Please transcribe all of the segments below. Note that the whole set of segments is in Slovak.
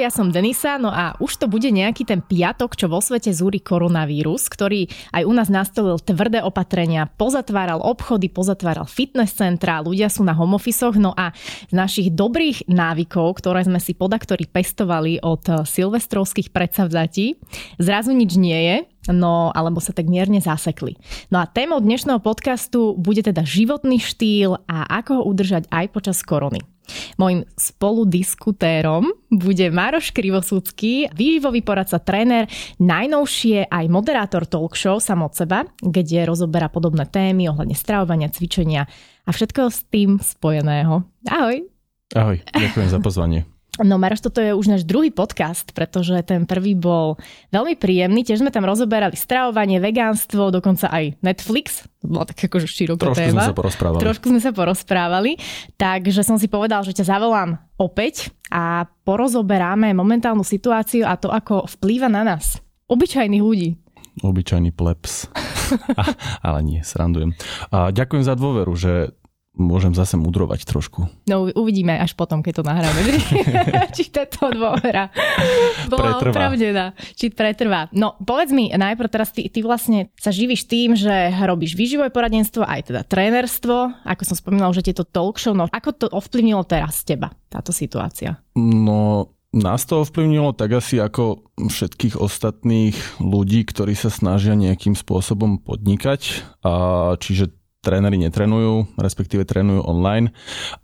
Ja som Denisa, no a už to bude nejaký ten piatok, čo vo svete zúri koronavírus, ktorý aj u nás nastolil tvrdé opatrenia, pozatváral obchody, pozatváral fitness centra, ľudia sú na home office no a z našich dobrých návykov, ktoré sme si podaktori pestovali od silvestrovských predsavzatí, zrazu nič nie je, no alebo sa tak mierne zasekli. No a témou dnešného podcastu bude teda životný štýl a ako ho udržať aj počas korony. Mojím spoludiskutérom bude Maroš Krivosudský, výživový poradca, tréner, najnovšie aj moderátor talk show sam od seba, kde rozoberá podobné témy ohľadne stravovania, cvičenia a všetko s tým spojeného. Ahoj. Ahoj, ďakujem za pozvanie. No Maroš, toto je už náš druhý podcast, pretože ten prvý bol veľmi príjemný. Tiež sme tam rozoberali stravovanie, vegánstvo, dokonca aj Netflix. Bola tak akože široká Trošku téma. sme sa porozprávali. Trošku sme sa porozprávali. Takže som si povedal, že ťa zavolám opäť a porozoberáme momentálnu situáciu a to, ako vplýva na nás. Obyčajných ľudí. Obyčajný plebs. ale nie, srandujem. A ďakujem za dôveru, že môžem zase mudrovať trošku. No uvidíme až potom, keď to nahráme. či táto dôvera bola Pretrvá. opravnená. Či pretrvá. No povedz mi najprv teraz, ty, ty vlastne sa živíš tým, že robíš výživové poradenstvo, aj teda trénerstvo. Ako som spomínala, že tieto talk show. No ako to ovplyvnilo teraz teba, táto situácia? No, nás to ovplyvnilo tak asi ako všetkých ostatných ľudí, ktorí sa snažia nejakým spôsobom podnikať. A čiže tréneri netrenujú, respektíve trénujú online.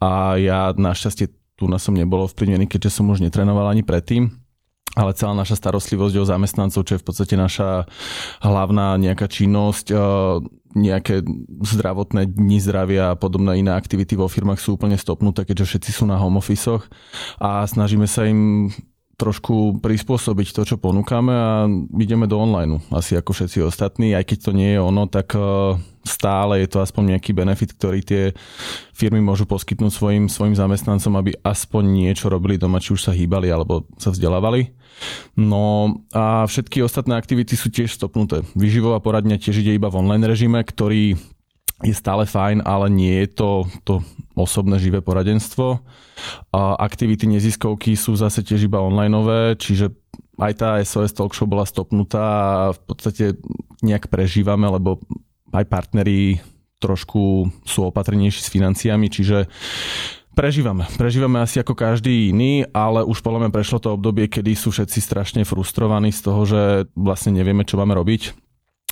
A ja našťastie tu na som nebol ovplyvnený, keďže som už netrenoval ani predtým. Ale celá naša starostlivosť o zamestnancov, čo je v podstate naša hlavná nejaká činnosť, e, nejaké zdravotné dni zdravia a podobné iné aktivity vo firmách sú úplne stopnuté, keďže všetci sú na home office a snažíme sa im trošku prispôsobiť to, čo ponúkame a ideme do online, asi ako všetci ostatní. Aj keď to nie je ono, tak e, stále je to aspoň nejaký benefit, ktorý tie firmy môžu poskytnúť svojim, svojim zamestnancom, aby aspoň niečo robili doma, či už sa hýbali alebo sa vzdelávali. No a všetky ostatné aktivity sú tiež stopnuté. Vyživová poradňa tiež ide iba v online režime, ktorý je stále fajn, ale nie je to, to osobné živé poradenstvo. Aktivity neziskovky sú zase tiež iba onlineové, čiže aj tá SOS Talk bola stopnutá a v podstate nejak prežívame, lebo aj partneri trošku sú opatrnejší s financiami, čiže Prežívame. Prežívame asi ako každý iný, ale už podľa mňa prešlo to obdobie, kedy sú všetci strašne frustrovaní z toho, že vlastne nevieme, čo máme robiť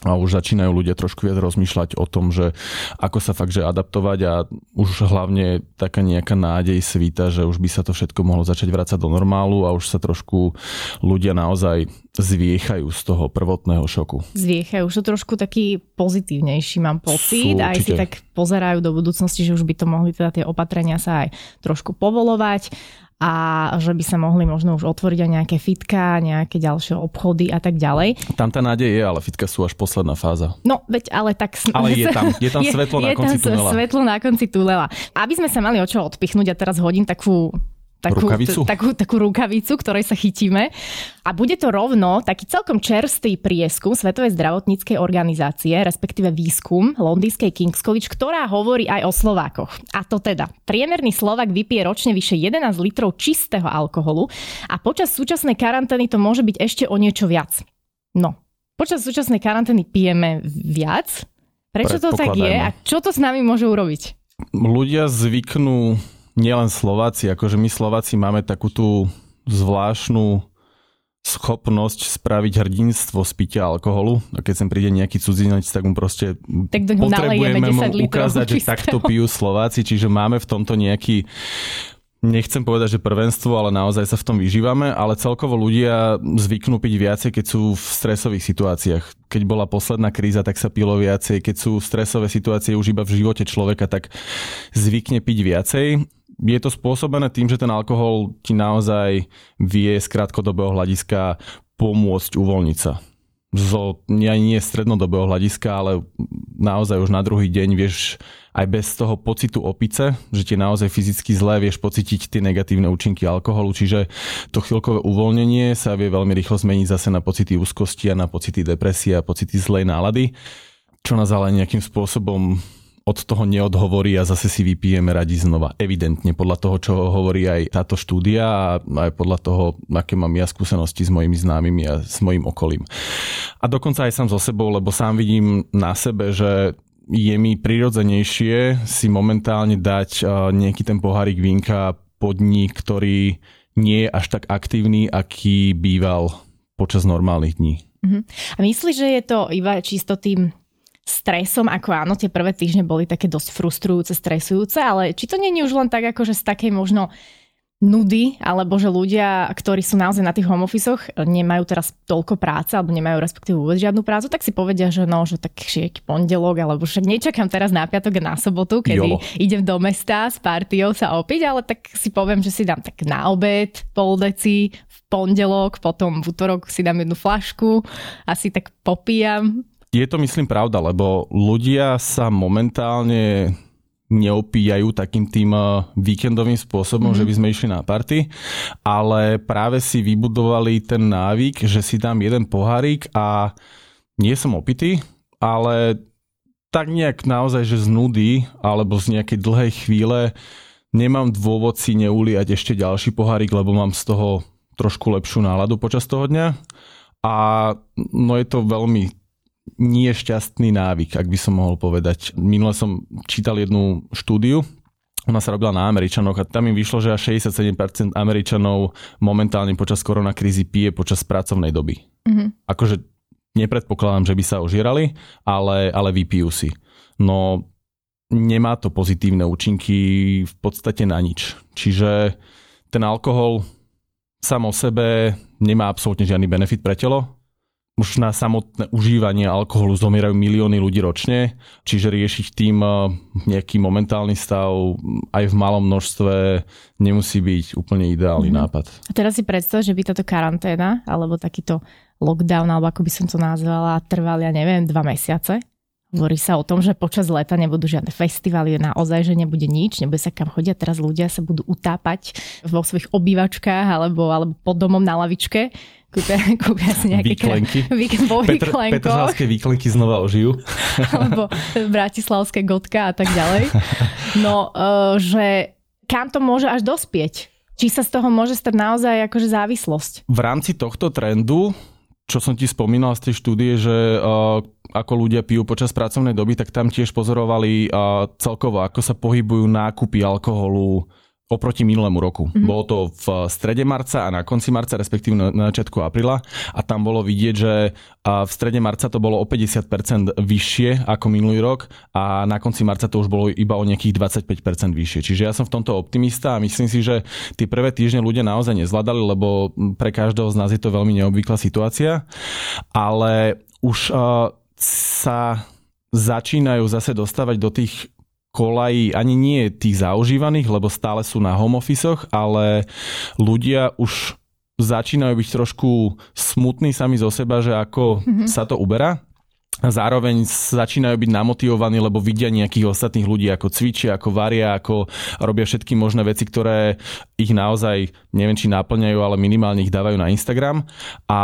a už začínajú ľudia trošku viac rozmýšľať o tom, že ako sa fakt že adaptovať a už hlavne taká nejaká nádej svíta, že už by sa to všetko mohlo začať vrácať do normálu a už sa trošku ľudia naozaj zviechajú z toho prvotného šoku. Zviechajú, už sú trošku taký pozitívnejší, mám pocit. Sú, aj si tak pozerajú do budúcnosti, že už by to mohli teda tie opatrenia sa aj trošku povolovať a že by sa mohli možno už otvoriť aj nejaké fitka, nejaké ďalšie obchody a tak ďalej. Tam tá nádej je, ale fitka sú až posledná fáza. No, veď ale tak... sm- Ale je tam- je tam svetlo na je konci tam tunela. svetlo na konci tunela. Aby sme sa mali o čo odpichnúť a teraz hodím takú takú, Rukavicu? takú, takú rukavicu, ktorej sa chytíme. A bude to rovno taký celkom čerstvý prieskum Svetovej zdravotníckej organizácie, respektíve výskum londýnskej King's College, ktorá hovorí aj o Slovákoch. A to teda, priemerný Slovak vypije ročne vyše 11 litrov čistého alkoholu a počas súčasnej karantény to môže byť ešte o niečo viac. No, počas súčasnej karantény pijeme viac. Prečo to tak je a čo to s nami môže urobiť? Ľudia zvyknú, nielen Slováci, akože my Slováci máme takú tú zvláštnu schopnosť spraviť hrdinstvo z pitia alkoholu. A keď sem príde nejaký cudzinec, tak mu proste Tak do potrebujeme mu 10 litrov ukázať, že takto pijú Slováci, čiže máme v tomto nejaký Nechcem povedať, že prvenstvo, ale naozaj sa v tom vyžívame, ale celkovo ľudia zvyknú piť viacej, keď sú v stresových situáciách. Keď bola posledná kríza, tak sa pilo viacej. Keď sú stresové situácie už iba v živote človeka, tak zvykne piť viacej. Je to spôsobené tým, že ten alkohol ti naozaj vie z krátkodobého hľadiska pomôcť uvoľniť sa. Zo nie, nie strednodobého hľadiska, ale naozaj už na druhý deň vieš aj bez toho pocitu opice, že ti naozaj fyzicky zlé vieš pocítiť tie negatívne účinky alkoholu, čiže to chvíľkové uvoľnenie sa vie veľmi rýchlo zmeniť zase na pocity úzkosti a na pocity depresie a pocity zlej nálady, čo nás ale nejakým spôsobom od toho neodhovorí a zase si vypijeme radi znova. Evidentne podľa toho, čo hovorí aj táto štúdia a aj podľa toho, aké mám ja skúsenosti s mojimi známymi a s mojim okolím. A dokonca aj sám so sebou, lebo sám vidím na sebe, že je mi prirodzenejšie si momentálne dať nejaký ten pohárik vínka podnik, ktorý nie je až tak aktívny, aký býval počas normálnych dní. Uh-huh. A myslíš, že je to iba čisto tým stresom, ako áno, tie prvé týždne boli také dosť frustrujúce, stresujúce, ale či to je už len tak, ako že z takej možno nudy, alebo že ľudia, ktorí sú naozaj na tých home office nemajú teraz toľko práce, alebo nemajú respektíve vôbec žiadnu prácu, tak si povedia, že no, že tak šiek pondelok, alebo však nečakám teraz na piatok a na sobotu, kedy Jolo. idem do mesta s partiou sa opiť, ale tak si poviem, že si dám tak na obed pol deci, v pondelok, potom v útorok si dám jednu flašku, asi tak popíjam, je to myslím pravda, lebo ľudia sa momentálne neopíjajú takým tým eh, víkendovým spôsobom, mm. že by sme išli na party, ale práve si vybudovali ten návyk, že si dám jeden pohárik a nie som opitý, ale tak nejak naozaj, že z nudy alebo z nejakej dlhej chvíle nemám dôvod si neuliať ešte ďalší pohárik, lebo mám z toho trošku lepšiu náladu počas toho dňa. A no je to veľmi nie šťastný návyk, ak by som mohol povedať. Minule som čítal jednu štúdiu, ona sa robila na Američanoch a tam im vyšlo, že až 67% Američanov momentálne počas koronakrízy pije počas pracovnej doby. Mm-hmm. Akože nepredpokladám, že by sa ožierali, ale, ale vypijú si. No nemá to pozitívne účinky v podstate na nič. Čiže ten alkohol sám o sebe nemá absolútne žiadny benefit pre telo už na samotné užívanie alkoholu zomierajú milióny ľudí ročne, čiže riešiť tým eh, nejaký momentálny stav aj v malom množstve nemusí byť úplne ideálny mm-hmm. nápad. A teraz si predstav, že by táto karanténa alebo takýto lockdown, alebo ako by som to nazvala, trval, ja neviem, dva mesiace. Hovorí sa o tom, že počas leta nebudú žiadne festivaly, naozaj, že nebude nič, nebude sa kam chodia. Teraz ľudia sa budú utápať vo svojich obývačkách alebo, alebo pod domom na lavičke kúpia, kúpia si nejaké výklenky. Víkend po Petr, Petržalské výklenky znova ožijú. Alebo bratislavské gotka a tak ďalej. No, uh, že kam to môže až dospieť? Či sa z toho môže stať naozaj akože závislosť? V rámci tohto trendu, čo som ti spomínal z tej štúdie, že uh, ako ľudia pijú počas pracovnej doby, tak tam tiež pozorovali uh, celkovo, ako sa pohybujú nákupy alkoholu oproti minulému roku. Mm-hmm. Bolo to v strede marca a na konci marca, respektíve na, začiatku apríla a tam bolo vidieť, že v strede marca to bolo o 50% vyššie ako minulý rok a na konci marca to už bolo iba o nejakých 25% vyššie. Čiže ja som v tomto optimista a myslím si, že tie prvé týždne ľudia naozaj nezvládali, lebo pre každého z nás je to veľmi neobvyklá situácia, ale už uh, sa začínajú zase dostávať do tých kolají ani nie tých zaužívaných, lebo stále sú na home office ale ľudia už začínajú byť trošku smutní sami zo seba, že ako mm-hmm. sa to uberá a zároveň začínajú byť namotivovaní, lebo vidia nejakých ostatných ľudí, ako cvičia, ako varia, ako robia všetky možné veci, ktoré ich naozaj, neviem či náplňajú, ale minimálne ich dávajú na Instagram a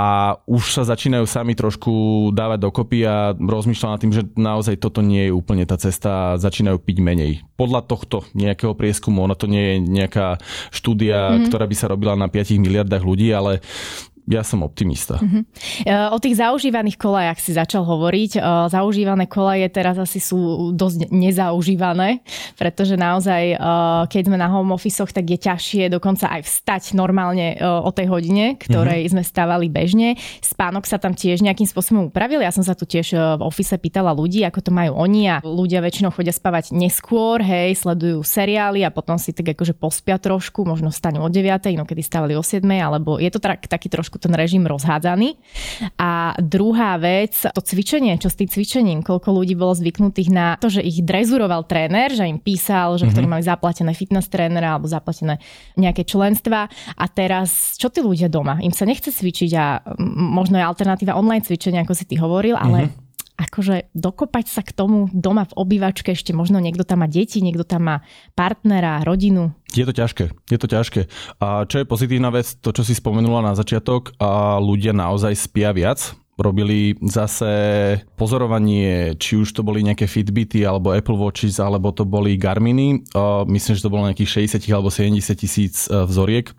už sa začínajú sami trošku dávať dokopy a rozmýšľať nad tým, že naozaj toto nie je úplne tá cesta a začínajú piť menej. Podľa tohto nejakého prieskumu, ono to nie je nejaká štúdia, mm-hmm. ktorá by sa robila na 5 miliardách ľudí, ale ja som optimista. Uh-huh. O tých zaužívaných kolajach si začal hovoriť. Zaužívané kolaje teraz asi sú dosť nezaužívané, pretože naozaj, keď sme na home office tak je ťažšie dokonca aj vstať normálne o tej hodine, ktorej uh-huh. sme stávali bežne. Spánok sa tam tiež nejakým spôsobom upravil. Ja som sa tu tiež v office pýtala ľudí, ako to majú oni a ľudia väčšinou chodia spávať neskôr, hej, sledujú seriály a potom si tak akože pospia trošku, možno stanú o 9, inokedy stávali o 7, alebo je to tak, taký trošku ten režim rozhádzaný. A druhá vec, to cvičenie, čo s tým cvičením, koľko ľudí bolo zvyknutých na to, že ich drezuroval tréner, že im písal, že mm-hmm. ktorí mali zaplatené fitness trénera alebo zaplatené nejaké členstva. A teraz, čo tí ľudia doma? Im sa nechce cvičiť a možno je alternatíva online cvičenia, ako si ty hovoril, ale mm-hmm akože dokopať sa k tomu doma v obývačke, ešte možno niekto tam má deti, niekto tam má partnera, rodinu? Je to ťažké, je to ťažké. A čo je pozitívna vec, to čo si spomenula na začiatok, a ľudia naozaj spia viac, robili zase pozorovanie, či už to boli nejaké Fitbity alebo Apple Watches, alebo to boli Garminy. Myslím, že to bolo nejakých 60 alebo 70 tisíc e, vzoriek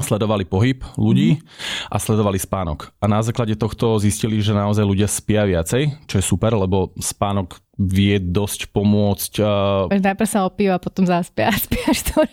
sledovali pohyb ľudí a sledovali spánok. A na základe tohto zistili, že naozaj ľudia spia viacej, čo je super, lebo spánok vie dosť pomôcť. Uh... Najprv sa opíva a potom zaspia a spíš to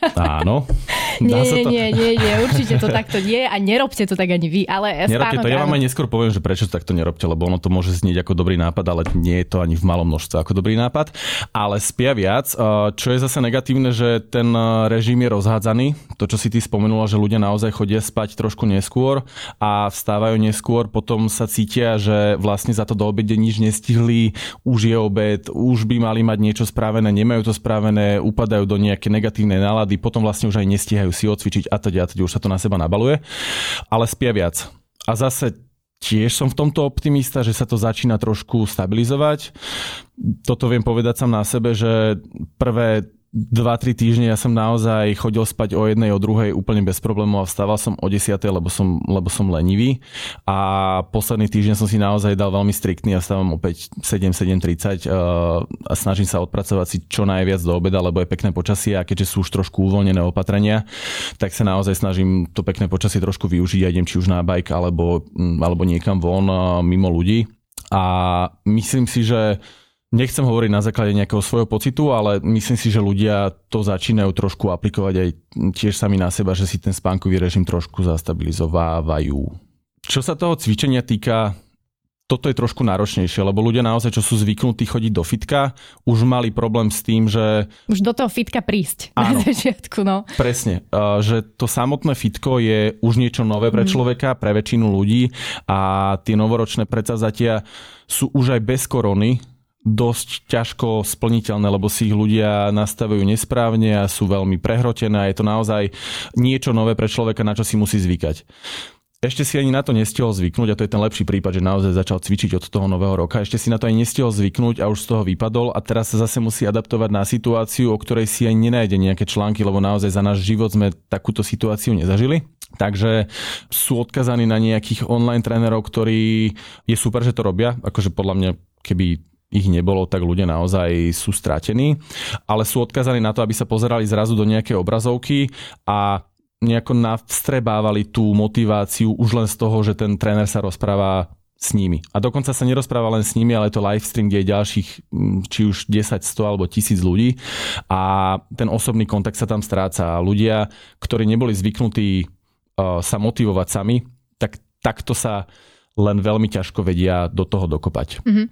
Áno. nie, nie, nie, nie, nie, určite to takto nie a nerobte to tak ani vy, ale Nerobte to, ja vám aj neskôr poviem, že prečo to takto nerobte, lebo ono to môže znieť ako dobrý nápad, ale nie je to ani v malom množstve ako dobrý nápad. Ale spia viac, čo je zase negatívne, že ten režim je rozhádzaný. To, čo si ty spomenula, že ľudia naozaj chodia spať trošku neskôr a vstávajú neskôr, potom sa cítia, že vlastne za to do obede nič nestihli, už je obed, už by mali mať niečo spravené, nemajú to spravené, upadajú do nejaké negatívnej nálady, potom vlastne už aj nestíhajú si odcvičiť a teda, a teda už sa to na seba nabaluje, ale spia viac. A zase tiež som v tomto optimista, že sa to začína trošku stabilizovať. Toto viem povedať sám na sebe, že prvé 2-3 týždne ja som naozaj chodil spať o jednej, o druhej úplne bez problémov a vstával som o 10, lebo som, lebo som lenivý. A posledný týždeň som si naozaj dal veľmi striktný a vstávam opäť 7, 7.30 uh, a snažím sa odpracovať si čo najviac do obeda, lebo je pekné počasie a keďže sú už trošku uvoľnené opatrenia, tak sa naozaj snažím to pekné počasie trošku využiť. A idem či už na bike alebo, mm, alebo niekam von uh, mimo ľudí. A myslím si, že Nechcem hovoriť na základe nejakého svojho pocitu, ale myslím si, že ľudia to začínajú trošku aplikovať aj tiež sami na seba, že si ten spánkový režim trošku zastabilizovávajú. Čo sa toho cvičenia týka, toto je trošku náročnejšie, lebo ľudia naozaj, čo sú zvyknutí chodiť do fitka, už mali problém s tým, že... Už do toho fitka prísť Áno, na začiatku, no. Presne, že to samotné fitko je už niečo nové pre mhm. človeka, pre väčšinu ľudí a tie novoročné predsazatia sú už aj bez korony, dosť ťažko splniteľné, lebo si ich ľudia nastavujú nesprávne a sú veľmi prehrotené a je to naozaj niečo nové pre človeka, na čo si musí zvykať. Ešte si ani na to nestihol zvyknúť a to je ten lepší prípad, že naozaj začal cvičiť od toho nového roka. Ešte si na to aj nestihol zvyknúť a už z toho vypadol a teraz sa zase musí adaptovať na situáciu, o ktorej si aj nenájde nejaké články, lebo naozaj za náš život sme takúto situáciu nezažili. Takže sú odkazaní na nejakých online trénerov, ktorí je super, že to robia. Akože podľa mňa, keby ich nebolo, tak ľudia naozaj sú stratení, ale sú odkazaní na to, aby sa pozerali zrazu do nejakej obrazovky a nejako navstrebávali tú motiváciu už len z toho, že ten tréner sa rozpráva s nimi. A dokonca sa nerozpráva len s nimi, ale to live stream, kde je ďalších mm, či už 10, 100 alebo 1000 ľudí a ten osobný kontakt sa tam stráca. A ľudia, ktorí neboli zvyknutí uh, sa motivovať sami, tak takto sa len veľmi ťažko vedia do toho dokopať. Mm-hmm.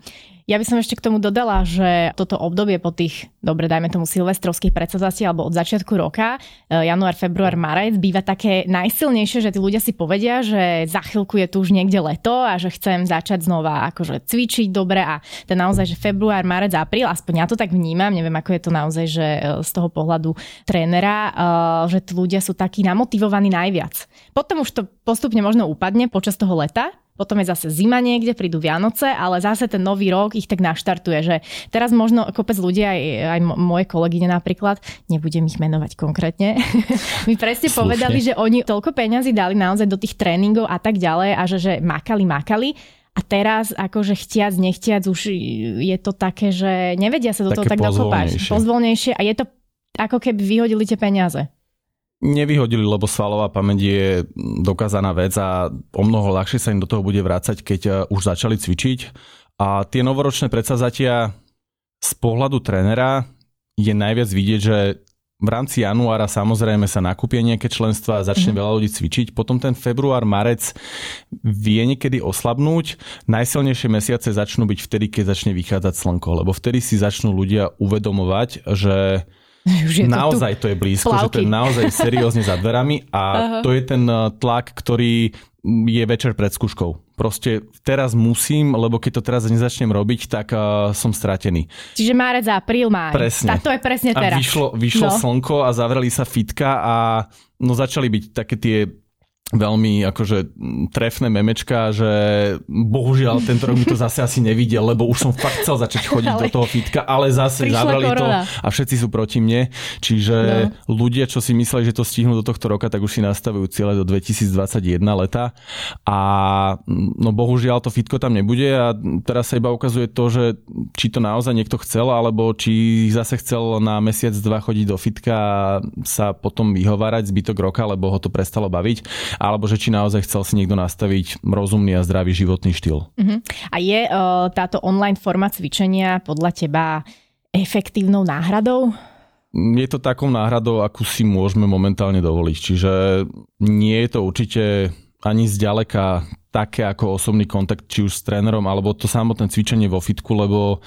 Ja by som ešte k tomu dodala, že toto obdobie po tých, dobre, dajme tomu silvestrovských predsadzastí alebo od začiatku roka, e, január, február, marec, býva také najsilnejšie, že tí ľudia si povedia, že za chvíľku je tu už niekde leto a že chcem začať znova akože cvičiť dobre a ten naozaj, že február, marec, apríl, aspoň ja to tak vnímam, neviem ako je to naozaj, že e, z toho pohľadu trénera, e, že tí ľudia sú takí namotivovaní najviac. Potom už to postupne možno upadne počas toho leta, potom je zase zima niekde, prídu Vianoce, ale zase ten nový rok ich tak naštartuje, že teraz možno kopec ľudí, aj, aj moje kolegyne napríklad, nebudem ich menovať konkrétne, mi presne Slušne. povedali, že oni toľko peňazí dali naozaj do tých tréningov a tak ďalej a že, že makali, makali a teraz akože chtiac, nechtiac už je to také, že nevedia sa do také toho tak dokopať. Pozvolnejšie a je to ako keby vyhodili tie peniaze nevyhodili, lebo svalová pamäť je dokázaná vec a o mnoho ľahšie sa im do toho bude vrácať, keď eh, už začali cvičiť. A tie novoročné predsazatia z pohľadu trénera je najviac vidieť, že v rámci januára samozrejme sa nakúpia nejaké členstva a začne mm. veľa ľudí cvičiť. Potom ten február, marec vie niekedy oslabnúť. Najsilnejšie mesiace začnú byť vtedy, keď začne vychádzať slnko, lebo vtedy si začnú ľudia uvedomovať, že už je naozaj to, to je blízko, plavky. že to je naozaj seriózne za dverami a uh-huh. to je ten eh, tlak, ktorý je večer pred skúškou. Proste teraz musím, lebo keď to teraz nezačnem robiť, tak uh, som stratený. Čiže márec, apríl, máj. Presne. Tak to je presne teraz. A vyšlo, vyšlo no. slnko a zavreli sa fitka a no začali byť také tie veľmi akože trefné memečka, že bohužiaľ tento rok mi to zase asi nevidel, lebo už som fakt chcel začať chodiť ale do toho fitka, ale zase zabrali to a všetci sú proti mne. Čiže no. ľudia, čo si mysleli, že to stihnú do tohto roka, tak už si nastavujú ciele do 2021 leta a no bohužiaľ to fitko tam nebude a teraz sa iba ukazuje to, že či to naozaj niekto chcel, alebo či zase chcel na mesiac, dva chodiť do fitka a sa potom vyhovárať zbytok roka, lebo ho to prestalo baviť alebo že či naozaj chcel si niekto nastaviť rozumný a zdravý životný štýl. Uh-huh. A je uh, táto online forma cvičenia podľa teba efektívnou náhradou? Je to takou náhradou, akú si môžeme momentálne dovoliť. Čiže nie je to určite ani zďaleka také ako osobný kontakt či už s trénerom, alebo to samotné cvičenie vo fitku, lebo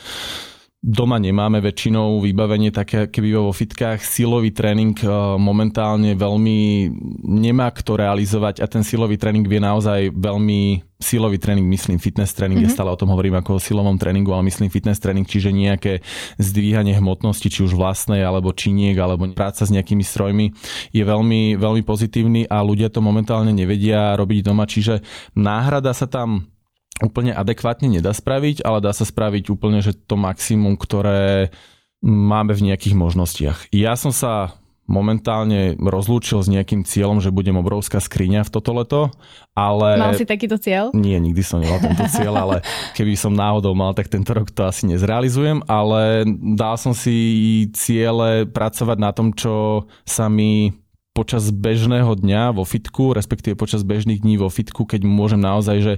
Doma nemáme väčšinou vybavenie také, keby vo fitkách. Silový tréning eh, momentálne veľmi nemá kto realizovať a ten silový tréning vie naozaj veľmi silový tréning, myslím fitness tréning, mm-hmm. ja stále o tom hovorím ako o silovom tréningu, ale myslím fitness tréning, čiže nejaké zdvíhanie hmotnosti, či už vlastnej, alebo činiek, alebo práca s nejakými strojmi je veľmi, veľmi pozitívny a ľudia to momentálne nevedia robiť doma, čiže náhrada sa tam úplne adekvátne nedá spraviť, ale dá sa spraviť úplne, že to maximum, ktoré máme v nejakých možnostiach. Ja som sa momentálne rozlúčil s nejakým cieľom, že budem obrovská skriňa v toto leto, ale... Mal si takýto cieľ? Nie, nikdy som nemal tento cieľ, ale keby som náhodou mal, tak tento rok to asi nezrealizujem, ale dal som si ciele pracovať na tom, čo sa mi počas bežného dňa vo fitku, respektíve počas bežných dní vo fitku, keď môžem naozaj že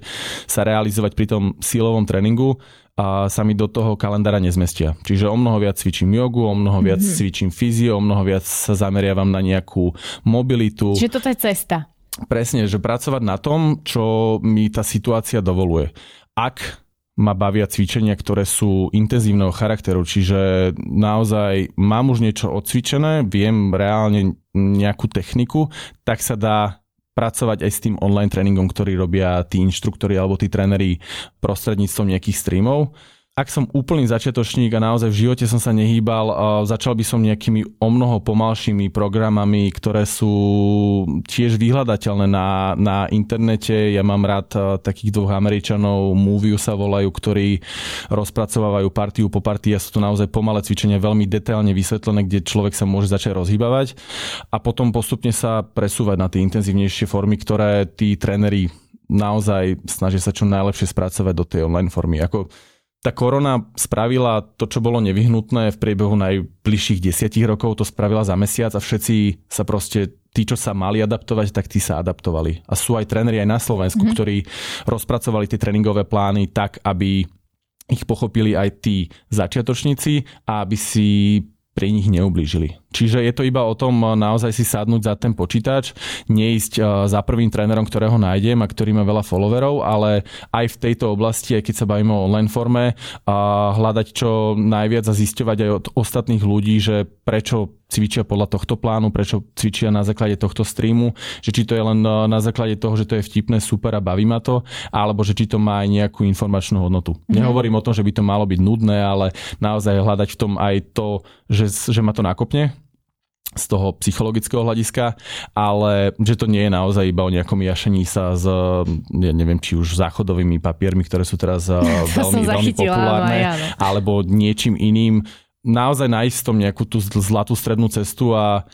sa realizovať pri tom silovom tréningu, a sa mi do toho kalendára nezmestia. Čiže o mnoho viac cvičím jogu, o mnoho viac mm-hmm. cvičím fyzio, o mnoho viac sa zameriavam na nejakú mobilitu. Čiže toto je cesta. Presne, že pracovať na tom, čo mi tá situácia dovoluje. Ak ma bavia cvičenia, ktoré sú intenzívneho charakteru, čiže naozaj mám už niečo odcvičené, viem reálne nejakú techniku, tak sa dá pracovať aj s tým online tréningom, ktorý robia tí inštruktori alebo tí tréneri prostredníctvom nejakých streamov ak som úplný začiatočník a naozaj v živote som sa nehýbal, začal by som nejakými o mnoho pomalšími programami, ktoré sú tiež vyhľadateľné na, na internete. Ja mám rád takých dvoch Američanov, Moviu sa volajú, ktorí rozpracovávajú partiu po partii a sú to naozaj pomalé cvičenia, veľmi detailne vysvetlené, kde človek sa môže začať rozhýbavať a potom postupne sa presúvať na tie intenzívnejšie formy, ktoré tí tréneri naozaj snažia sa čo najlepšie spracovať do tej online formy. Ako tá korona spravila to, čo bolo nevyhnutné v priebehu najbližších desiatich rokov, to spravila za mesiac a všetci sa proste, tí, čo sa mali adaptovať, tak tí sa adaptovali. A sú aj tréneri aj na Slovensku, mm-hmm. ktorí rozpracovali tie tréningové plány tak, aby ich pochopili aj tí začiatočníci a aby si pri nich neublížili. Čiže je to iba o tom eh, naozaj si sadnúť za ten počítač, neísť eh, za prvým trénerom, ktorého nájdem a ktorý má veľa followerov, ale aj v tejto oblasti, aj keď sa bavíme o online forme, a hľadať čo najviac a zisťovať aj od ostatných ľudí, že prečo cvičia podľa tohto plánu, prečo cvičia na základe tohto streamu, že či to je len eh, na základe toho, že to je vtipné, super a baví ma to, alebo že či to má aj nejakú informačnú hodnotu. Mm. Nehovorím o tom, že by to malo byť nudné, ale naozaj hľadať v tom aj to, že, že ma to nakopne z toho psychologického hľadiska, ale že to nie je naozaj iba o nejakom jašení sa s, ja neviem, či už záchodovými papiermi, ktoré sú teraz eh, veľmi, veľmi populárne, ja, no. alebo niečím iným. Naozaj nájsť v tom nejakú tú zlatú strednú cestu a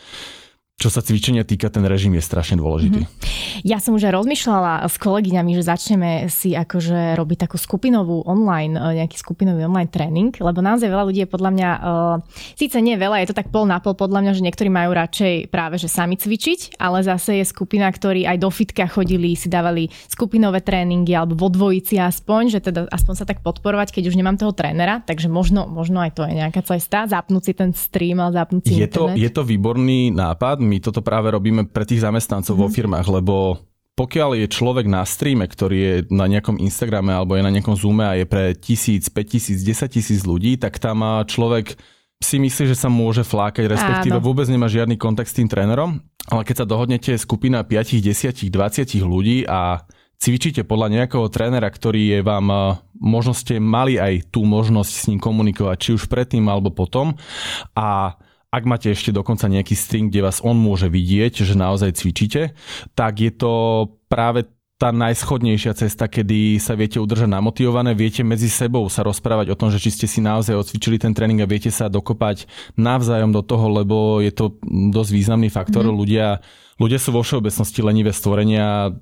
čo sa cvičenia týka, ten režim je strašne dôležitý. Mm-hmm. Ja som už aj rozmýšľala s kolegyňami, že začneme si akože robiť takú skupinovú online, e, nejaký skupinový online tréning, lebo naozaj veľa ľudí je podľa mňa, uh, síce nie veľa, je to tak pol na pol podľa mňa, že niektorí majú radšej práve, že sami cvičiť, ale zase je skupina, ktorí aj do fitka chodili, si dávali skupinové tréningy alebo vo dvojici aspoň, že teda aspoň sa tak podporovať, keď už nemám toho trénera, takže možno, možno aj to je nejaká cesta, zapnúť si ten stream, ale zapnúť si je internet. To, je to výborný nápad, my toto práve robíme pre tých zamestnancov mm. vo mhm. firmách, lebo pokiaľ je človek na streame, ktorý je na nejakom Instagrame alebo je na nejakom Zoome a je pre tisíc, 5000, 10 tisíc ľudí, tak tam človek si myslí, že sa môže flákať, respektíve Áno. vôbec nemá žiadny kontakt s tým trénerom. Ale keď sa dohodnete skupina 5, 10, 20 ľudí a cvičíte podľa nejakého trénera, ktorý je vám, možno ste mali aj tú možnosť s ním komunikovať, či už predtým alebo potom a ak máte ešte dokonca nejaký stream, kde vás on môže vidieť, že naozaj cvičíte, tak je to práve tá najschodnejšia cesta, kedy sa viete udržať namotivované, viete medzi sebou sa rozprávať o tom, že či ste si naozaj odcvičili ten tréning a viete sa dokopať navzájom do toho, lebo je to dosť významný faktor. Mm. Ľudia, ľudia sú vo všeobecnosti lenivé stvorenia,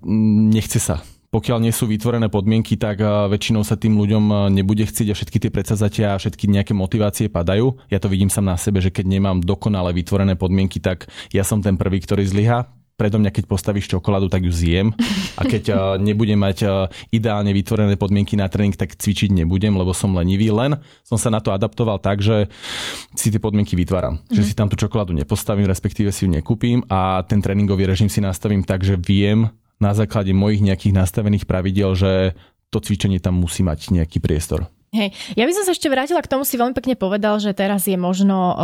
nechce sa pokiaľ nie sú vytvorené podmienky, tak väčšinou sa tým ľuďom nebude chcieť a všetky tie predsazatia a všetky nejaké motivácie padajú. Ja to vidím sám na sebe, že keď nemám dokonale vytvorené podmienky, tak ja som ten prvý, ktorý zlyha predo mňa, keď postavíš čokoládu, tak ju zjem. A keď nebudem mať ideálne vytvorené podmienky na tréning, tak cvičiť nebudem, lebo som lenivý. Len som sa na to adaptoval tak, že si tie podmienky vytváram. Mm-hmm. Že si tam tú čokoládu nepostavím, respektíve si ju nekúpim a ten tréningový režim si nastavím tak, že viem na základe mojich nejakých nastavených pravidel, že to cvičenie tam musí mať nejaký priestor. Hej, ja by som sa ešte vrátila k tomu, si veľmi pekne povedal, že teraz je možno o,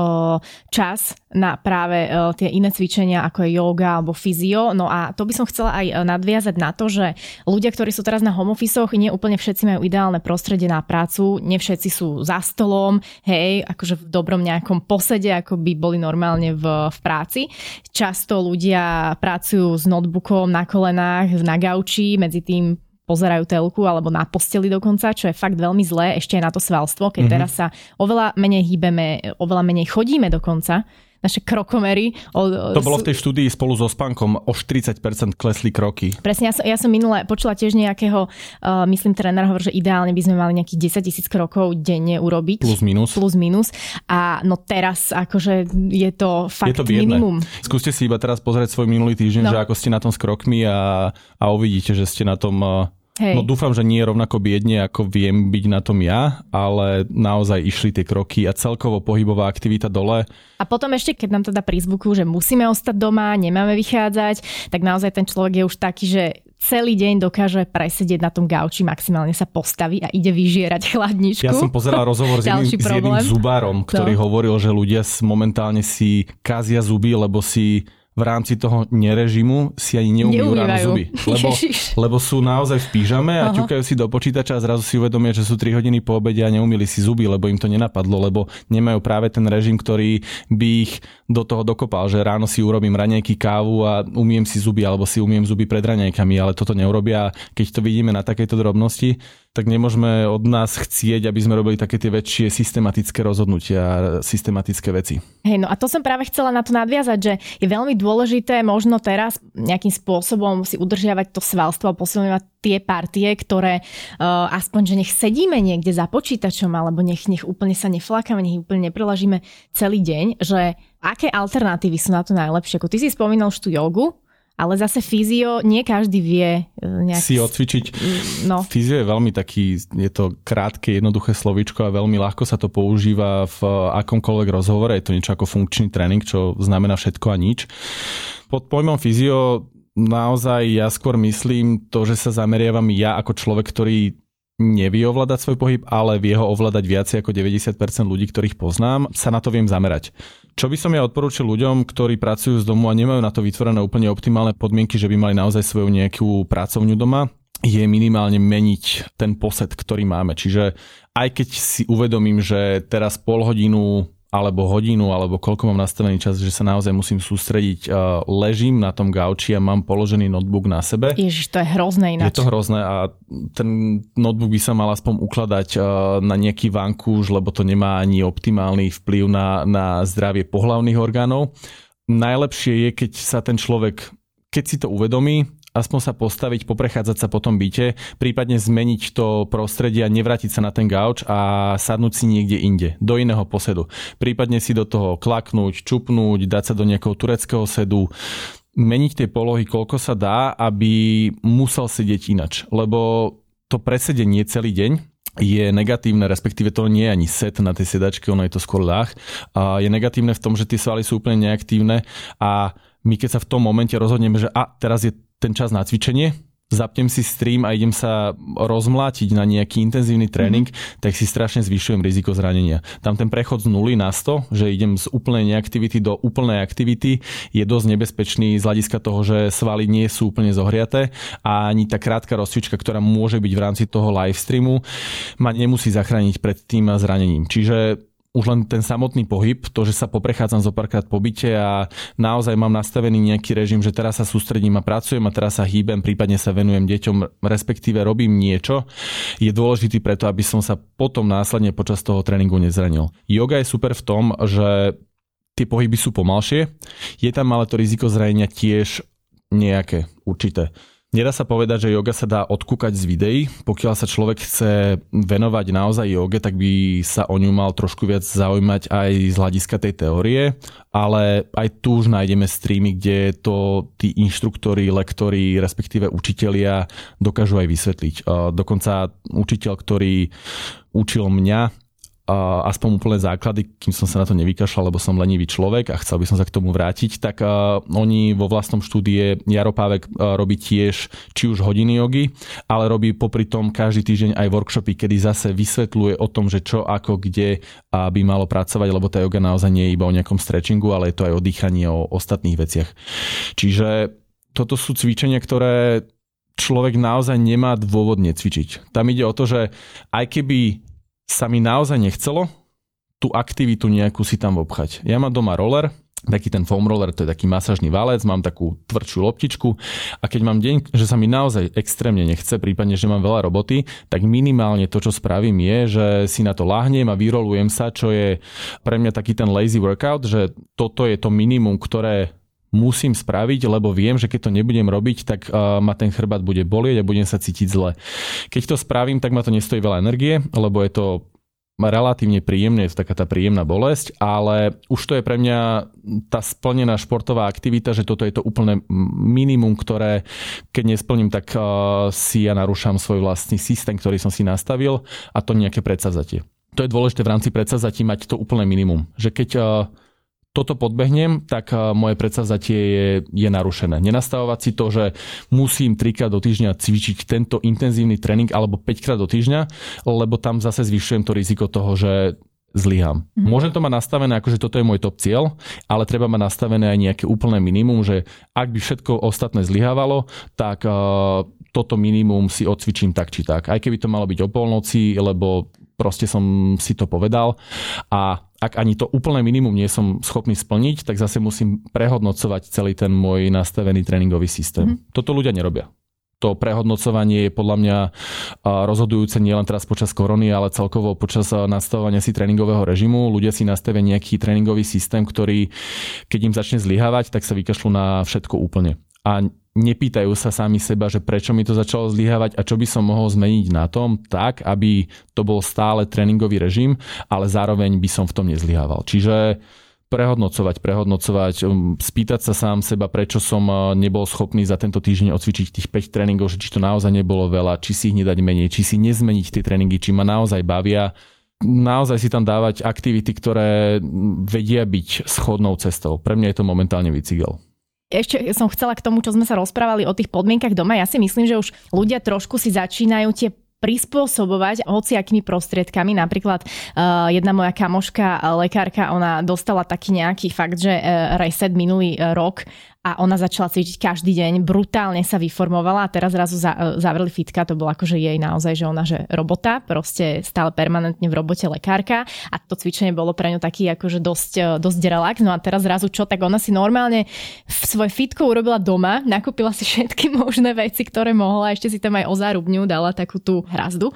čas na práve o, tie iné cvičenia, ako je yoga alebo fyzio. No a to by som chcela aj nadviazať na to, že ľudia, ktorí sú teraz na home office nie úplne všetci majú ideálne prostredie na prácu, nie všetci sú za stolom, hej, akože v dobrom nejakom posede, ako by boli normálne v, v práci. Často ľudia pracujú s notebookom na kolenách, na gauči, medzi tým pozerajú telku alebo na posteli dokonca, čo je fakt veľmi zlé ešte aj na to svalstvo, keď mm-hmm. teraz sa oveľa menej hýbeme, oveľa menej chodíme dokonca naše krokomery. O, to bolo v tej štúdii spolu so spánkom, o 40% klesli kroky. Presne, ja som, ja som minule počula tiež nejakého, uh, myslím, tréner hovorí, že ideálne by sme mali nejakých 10 tisíc krokov denne urobiť. Plus minus. Plus minus. A no teraz akože je to fakt je to minimum. Skúste si iba teraz pozrieť svoj minulý týždeň, no. že ako ste na tom s krokmi a, a uvidíte, že ste na tom uh, Hej. No dúfam, že nie je rovnako biedne, ako viem byť na tom ja, ale naozaj išli tie kroky a celkovo pohybová aktivita dole. A potom ešte, keď nám teda prizvukujú, že musíme ostať doma, nemáme vychádzať, tak naozaj ten človek je už taký, že celý deň dokáže presedieť na tom gauči, maximálne sa postaví a ide vyžierať chladničku. Ja som pozeral rozhovor s jedným, s jedným zubárom, ktorý no. hovoril, že ľudia momentálne si kazia zuby, lebo si v rámci toho nerežimu si ani neumývajú ráno zuby. Lebo, lebo sú naozaj v pížame a Aha. ťukajú si do počítača a zrazu si uvedomia, že sú 3 hodiny po obede a neumili si zuby, lebo im to nenapadlo, lebo nemajú práve ten režim, ktorý by ich do toho dokopal, že ráno si urobím raňajky kávu a umiem si zuby alebo si umiem zuby pred raňajkami, ale toto neurobia. Keď to vidíme na takejto drobnosti, tak nemôžeme od nás chcieť, aby sme robili také tie väčšie systematické rozhodnutia systematické veci. Hej, no a to som práve chcela na to nadviazať, že je veľmi dôležité možno teraz nejakým spôsobom si udržiavať to svalstvo a posilňovať tie partie, ktoré uh, aspoň, že nech sedíme niekde za počítačom alebo nech, nech úplne sa neflakáme, nech úplne neprelažíme celý deň, že aké alternatívy sú na to najlepšie? Ako ty si spomínal tú jogu, ale zase fyzio, nie každý vie e, nejak... Si odcvičiť. No. Fyzio je veľmi taký, je to krátke, jednoduché slovičko a veľmi ľahko sa to používa v akomkoľvek rozhovore. Je to niečo ako funkčný tréning, čo znamená všetko a nič. Pod pojmom fyzio naozaj ja skôr myslím to, že sa zameriavam ja ako človek, ktorý nevie ovládať svoj pohyb, ale vie ho ovládať viac ako 90% ľudí, ktorých poznám, sa na to viem zamerať. Čo by som ja odporúčil ľuďom, ktorí pracujú z domu a nemajú na to vytvorené úplne optimálne podmienky, že by mali naozaj svoju nejakú pracovňu doma, je minimálne meniť ten posed, ktorý máme. Čiže aj keď si uvedomím, že teraz pol hodinu alebo hodinu, alebo koľko mám nastavený čas, že sa naozaj musím sústrediť. Ležím na tom gauči a mám položený notebook na sebe. Ježiš, to je hrozné ináč. Je to hrozné a ten notebook by sa mal aspoň ukladať na nejaký vankúš, lebo to nemá ani optimálny vplyv na, na zdravie pohlavných orgánov. Najlepšie je, keď sa ten človek, keď si to uvedomí, aspoň sa postaviť, poprechádzať sa po tom byte, prípadne zmeniť to prostredie a nevrátiť sa na ten gauč a sadnúť si niekde inde, do iného posedu. Prípadne si do toho klaknúť, čupnúť, dať sa do nejakého tureckého sedu, meniť tie polohy, koľko sa dá, aby musel sedieť inač. Lebo to presedenie celý deň je negatívne, respektíve to nie je ani set na tej sedačke, ono je to skôr ľah. Je negatívne v tom, že tie svaly sú úplne neaktívne a my keď sa v tom momente rozhodneme, že a teraz je ten čas na cvičenie, zapnem si stream a idem sa rozmlátiť na nejaký intenzívny tréning, mm-hmm. tak si strašne zvyšujem riziko zranenia. Tam ten prechod z nuly na 100, že idem z úplnej neaktivity do úplnej aktivity, je dosť nebezpečný z hľadiska toho, že svaly nie sú úplne zohriaté a ani tá krátka rozcvička, ktorá môže byť v rámci toho live streamu, ma nemusí zachrániť pred tým zranením. Čiže už len ten samotný pohyb, to, že sa poprechádzam zo párkrát po byte a naozaj mám nastavený nejaký režim, že teraz sa sústredím a pracujem a teraz sa hýbem, prípadne sa venujem deťom, respektíve robím niečo, je dôležitý preto, aby som sa potom následne počas toho tréningu nezranil. Yoga je super v tom, že tie pohyby sú pomalšie, je tam ale to riziko zranenia tiež nejaké určité. Nedá sa povedať, že yoga sa dá odkúkať z videí. Pokiaľ sa človek chce venovať naozaj joge, tak by sa o ňu mal trošku viac zaujímať aj z hľadiska tej teórie, ale aj tu už nájdeme streamy, kde to tí inštruktori, lektori, respektíve učitelia dokážu aj vysvetliť. Dokonca učiteľ, ktorý učil mňa aspoň úplné základy, kým som sa na to nevykašľal, lebo som lenivý človek a chcel by som sa k tomu vrátiť, tak uh, oni vo vlastnom štúdie Jaro Pávek uh, robí tiež či už hodiny jogy, ale robí popri tom každý týždeň aj workshopy, kedy zase vysvetľuje o tom, že čo, ako, kde uh, by malo pracovať, lebo tá yoga naozaj nie je iba o nejakom stretchingu, ale je to aj o dýchaní, o ostatných veciach. Čiže toto sú cvičenia, ktoré človek naozaj nemá dôvod necvičiť. Tam ide o to, že aj keby sa mi naozaj nechcelo tú aktivitu nejakú si tam obchať. Ja mám doma roller, taký ten foam roller, to je taký masážny valec, mám takú tvrdšiu loptičku a keď mám deň, že sa mi naozaj extrémne nechce, prípadne, že mám veľa roboty, tak minimálne to, čo spravím je, že si na to lahnem a vyrolujem sa, čo je pre mňa taký ten lazy workout, že toto je to minimum, ktoré musím spraviť, lebo viem, že keď to nebudem robiť, tak uh, ma ten chrbát bude bolieť a budem sa cítiť zle. Keď to spravím, tak ma to nestojí veľa energie, lebo je to relatívne príjemné, je to taká tá príjemná bolesť, ale už to je pre mňa tá splnená športová aktivita, že toto je to úplné minimum, ktoré keď nesplním, tak uh, si ja narúšam svoj vlastný systém, ktorý som si nastavil a to nejaké predsavzatie. To je dôležité v rámci predsavzatí mať to úplné minimum. Že keď uh, toto podbehnem, tak moje predsavzatie je, je narušené. Nenastavovať si to, že musím trikrát do týždňa cvičiť tento intenzívny tréning alebo 5 krát do týždňa, lebo tam zase zvyšujem to riziko toho, že zlyhám. Mm-hmm. Môžem to mať nastavené ako, že toto je môj top cieľ, ale treba mať nastavené aj nejaké úplné minimum, že ak by všetko ostatné zlyhávalo, tak uh, toto minimum si odcvičím tak či tak. Aj keby to malo byť o polnoci, lebo proste som si to povedal a ak ani to úplné minimum nie som schopný splniť, tak zase musím prehodnocovať celý ten môj nastavený tréningový systém. Mm. Toto ľudia nerobia. To prehodnocovanie je podľa mňa rozhodujúce nielen teraz počas korony, ale celkovo počas nastavovania si tréningového režimu. Ľudia si nastavia nejaký tréningový systém, ktorý keď im začne zlyhávať, tak sa vykašľú na všetko úplne. A nepýtajú sa sami seba, že prečo mi to začalo zlyhávať a čo by som mohol zmeniť na tom tak, aby to bol stále tréningový režim, ale zároveň by som v tom nezlyhával. Čiže prehodnocovať, prehodnocovať, um, spýtať sa sám seba, prečo som uh, nebol schopný za tento týždeň odcvičiť tých 5 tréningov, že či to naozaj nebolo veľa, či si ich nedať menej, či si nezmeniť tie tréningy, či ma naozaj bavia naozaj si tam dávať aktivity, ktoré vedia byť schodnou cestou. Pre mňa je to momentálne bicykel ešte som chcela k tomu, čo sme sa rozprávali o tých podmienkach doma. Ja si myslím, že už ľudia trošku si začínajú tie prispôsobovať hociakými prostriedkami. Napríklad uh, jedna moja kamoška, lekárka, ona dostala taký nejaký fakt, že uh, reset minulý uh, rok a ona začala cvičiť každý deň, brutálne sa vyformovala a teraz zrazu za, e, zavreli fitka, to bolo akože jej naozaj, že ona že robota, proste stále permanentne v robote lekárka a to cvičenie bolo pre ňu taký akože dosť, e, dosť relax, no a teraz zrazu čo, tak ona si normálne svoj fitko urobila doma, nakúpila si všetky možné veci, ktoré mohla, ešte si tam aj o zárubňu dala takú tú hrazdu.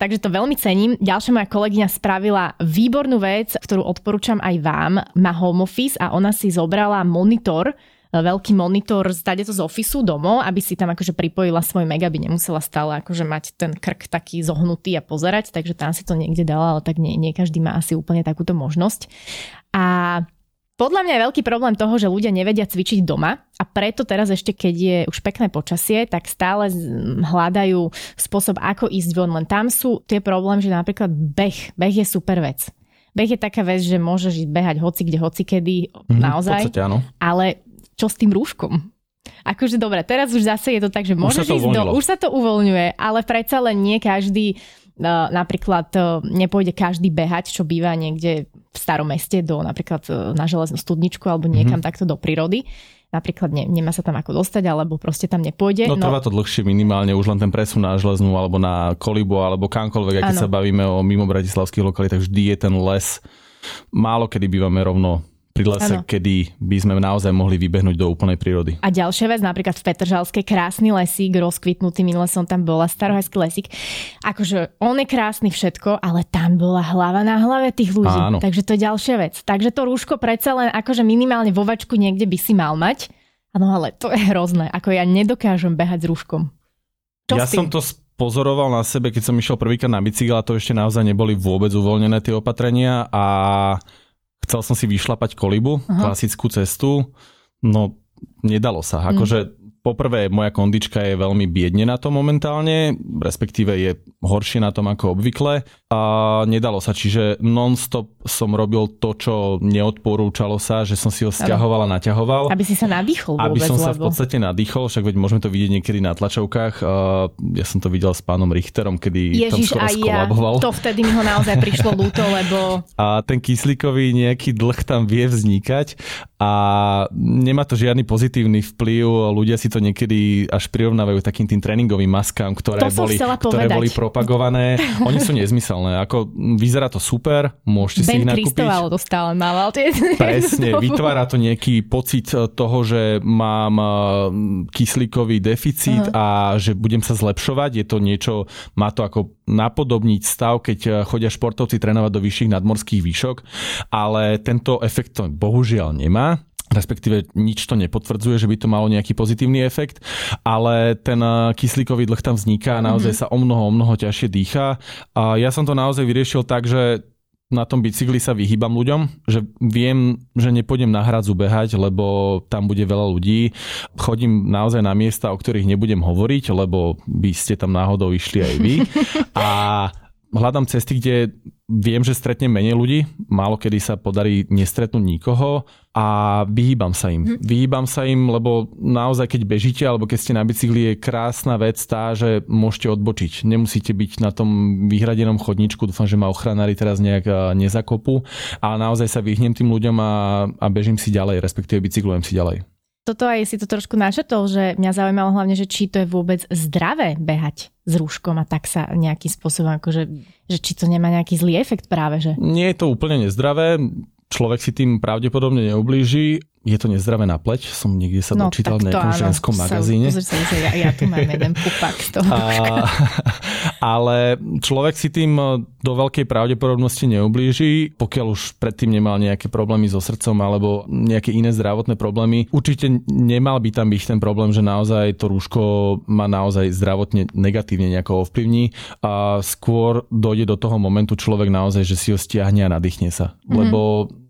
Takže to veľmi cením. Ďalšia moja kolegyňa spravila výbornú vec, ktorú odporúčam aj vám. Má home office a ona si zobrala monitor, veľký monitor zdať to z ofisu domov, aby si tam akože pripojila svoj mega, aby nemusela stále akože mať ten krk taký zohnutý a pozerať, takže tam si to niekde dala, ale tak nie, nie každý má asi úplne takúto možnosť. A podľa mňa je veľký problém toho, že ľudia nevedia cvičiť doma a preto teraz ešte, keď je už pekné počasie, tak stále hľadajú spôsob, ako ísť von. Len tam sú tie problémy, že napríklad beh. Beh je super vec. Beh je taká vec, že môžeš ísť behať hoci kde, hoci kedy, mm, naozaj. Podstate, áno. Ale čo s tým rúškom? Akože dobre, teraz už zase je to tak, že môžeš ísť do... Už sa to uvoľňuje, ale predsa len nie každý uh, napríklad uh, nepôjde každý behať, čo býva niekde v starom meste do napríklad uh, na železnú studničku alebo niekam mm-hmm. takto do prírody napríklad ne, nemá sa tam ako dostať, alebo proste tam nepôjde. No, no trvá to dlhšie minimálne, už len ten presun na železnú, alebo na kolibu, alebo kamkoľvek, keď sa bavíme o mimo bratislavských lokalitách, vždy je ten les málo kedy bývame rovno pri lese, ano. kedy by sme naozaj mohli vybehnúť do úplnej prírody. A ďalšia vec, napríklad v Petržalskej krásny lesík, rozkvitnutý, minule som tam bola, starohajský lesík. Akože on je krásny všetko, ale tam bola hlava na hlave tých ľudí. Áno. Takže to je ďalšia vec. Takže to rúško predsa len akože minimálne vo vačku niekde by si mal mať. Áno, ale to je hrozné. Ako ja nedokážem behať s rúškom. Čo ja som to pozoroval na sebe, keď som išiel prvýkrát na bicykel a to ešte naozaj neboli vôbec uvoľnené tie opatrenia a chcel som si vyšlapať kolibu, Aha. klasickú cestu, no nedalo sa. Akože poprvé moja kondička je veľmi biedne na to momentálne, respektíve je horšie na tom ako obvykle a nedalo sa, čiže non-stop som robil to, čo neodporúčalo sa, že som si ho stiahoval a naťahoval. Aby si sa nadýchol vôbec, Aby som sa v podstate nadýchol, však veď môžeme to vidieť niekedy na tlačovkách. Ja som to videl s pánom Richterom, kedy Ježiš, tam skoro skolaboval. Ja, to vtedy mi ho naozaj prišlo ľúto, lebo... A ten kyslíkový nejaký dlh tam vie vznikať a nemá to žiadny pozitívny vplyv. Ľudia si to niekedy až prirovnávajú takým tým tréningovým maskám, ktoré, boli, ktoré boli propagované. Oni sú nezmyselné. Ako, vyzerá to super, môžete ben si ich nakúpiť. Ben mával. Tie... Presne, vytvára to nejaký pocit toho, že mám eh, kyslíkový deficit uh-huh. a že budem sa zlepšovať. Je to niečo, má to ako napodobniť stav, keď eh, chodia športovci trénovať do vyšších nadmorských výšok, ale tento efekt to bohužiaľ nemá respektíve nič to nepotvrdzuje, že by to malo nejaký pozitívny efekt, ale ten eh, kyslíkový dlh tam vzniká a naozaj mm-hmm. sa o mnoho, o mnoho ťažšie dýcha. A ja som to naozaj vyriešil tak, že na tom bicykli sa vyhýbam ľuďom, že viem, že nepôjdem na hradzu behať, lebo tam bude veľa ľudí. Chodím naozaj na miesta, o ktorých nebudem hovoriť, lebo by ste tam náhodou išli aj vy. A hľadám cesty, kde viem, že stretnem menej ľudí, málo kedy sa podarí nestretnúť nikoho a vyhýbam sa im. Hm. Vyhýbam sa im, lebo naozaj keď bežíte alebo keď ste na bicykli je krásna vec tá, že môžete odbočiť. Nemusíte byť na tom vyhradenom chodníčku, dúfam, že ma ochranári teraz nejak nezakopú, ale naozaj sa vyhnem tým ľuďom a, a bežím si ďalej, respektíve bicyklujem si ďalej. Toto aj si to trošku našetol, že mňa zaujímalo hlavne, že či to je vôbec zdravé behať s rúškom a tak sa nejakým spôsobom, akože, že či to nemá nejaký zlý efekt práve, že? Nie je to úplne nezdravé človek si tým pravdepodobne neublíži je to nezdravé na pleť, som niekde sa no, dočítal v nejakom áno, ženskom magazíne. Sa, sa, ja, ja tu mám jeden pupak z toho. A, ale človek si tým do veľkej pravdepodobnosti neublíži, pokiaľ už predtým nemal nejaké problémy so srdcom alebo nejaké iné zdravotné problémy. Určite nemal by tam byť ten problém, že naozaj to rúško ma naozaj zdravotne negatívne nejako ovplyvní a skôr dojde do toho momentu človek naozaj, že si ho stiahne a nadýchne sa. Mm-hmm. Lebo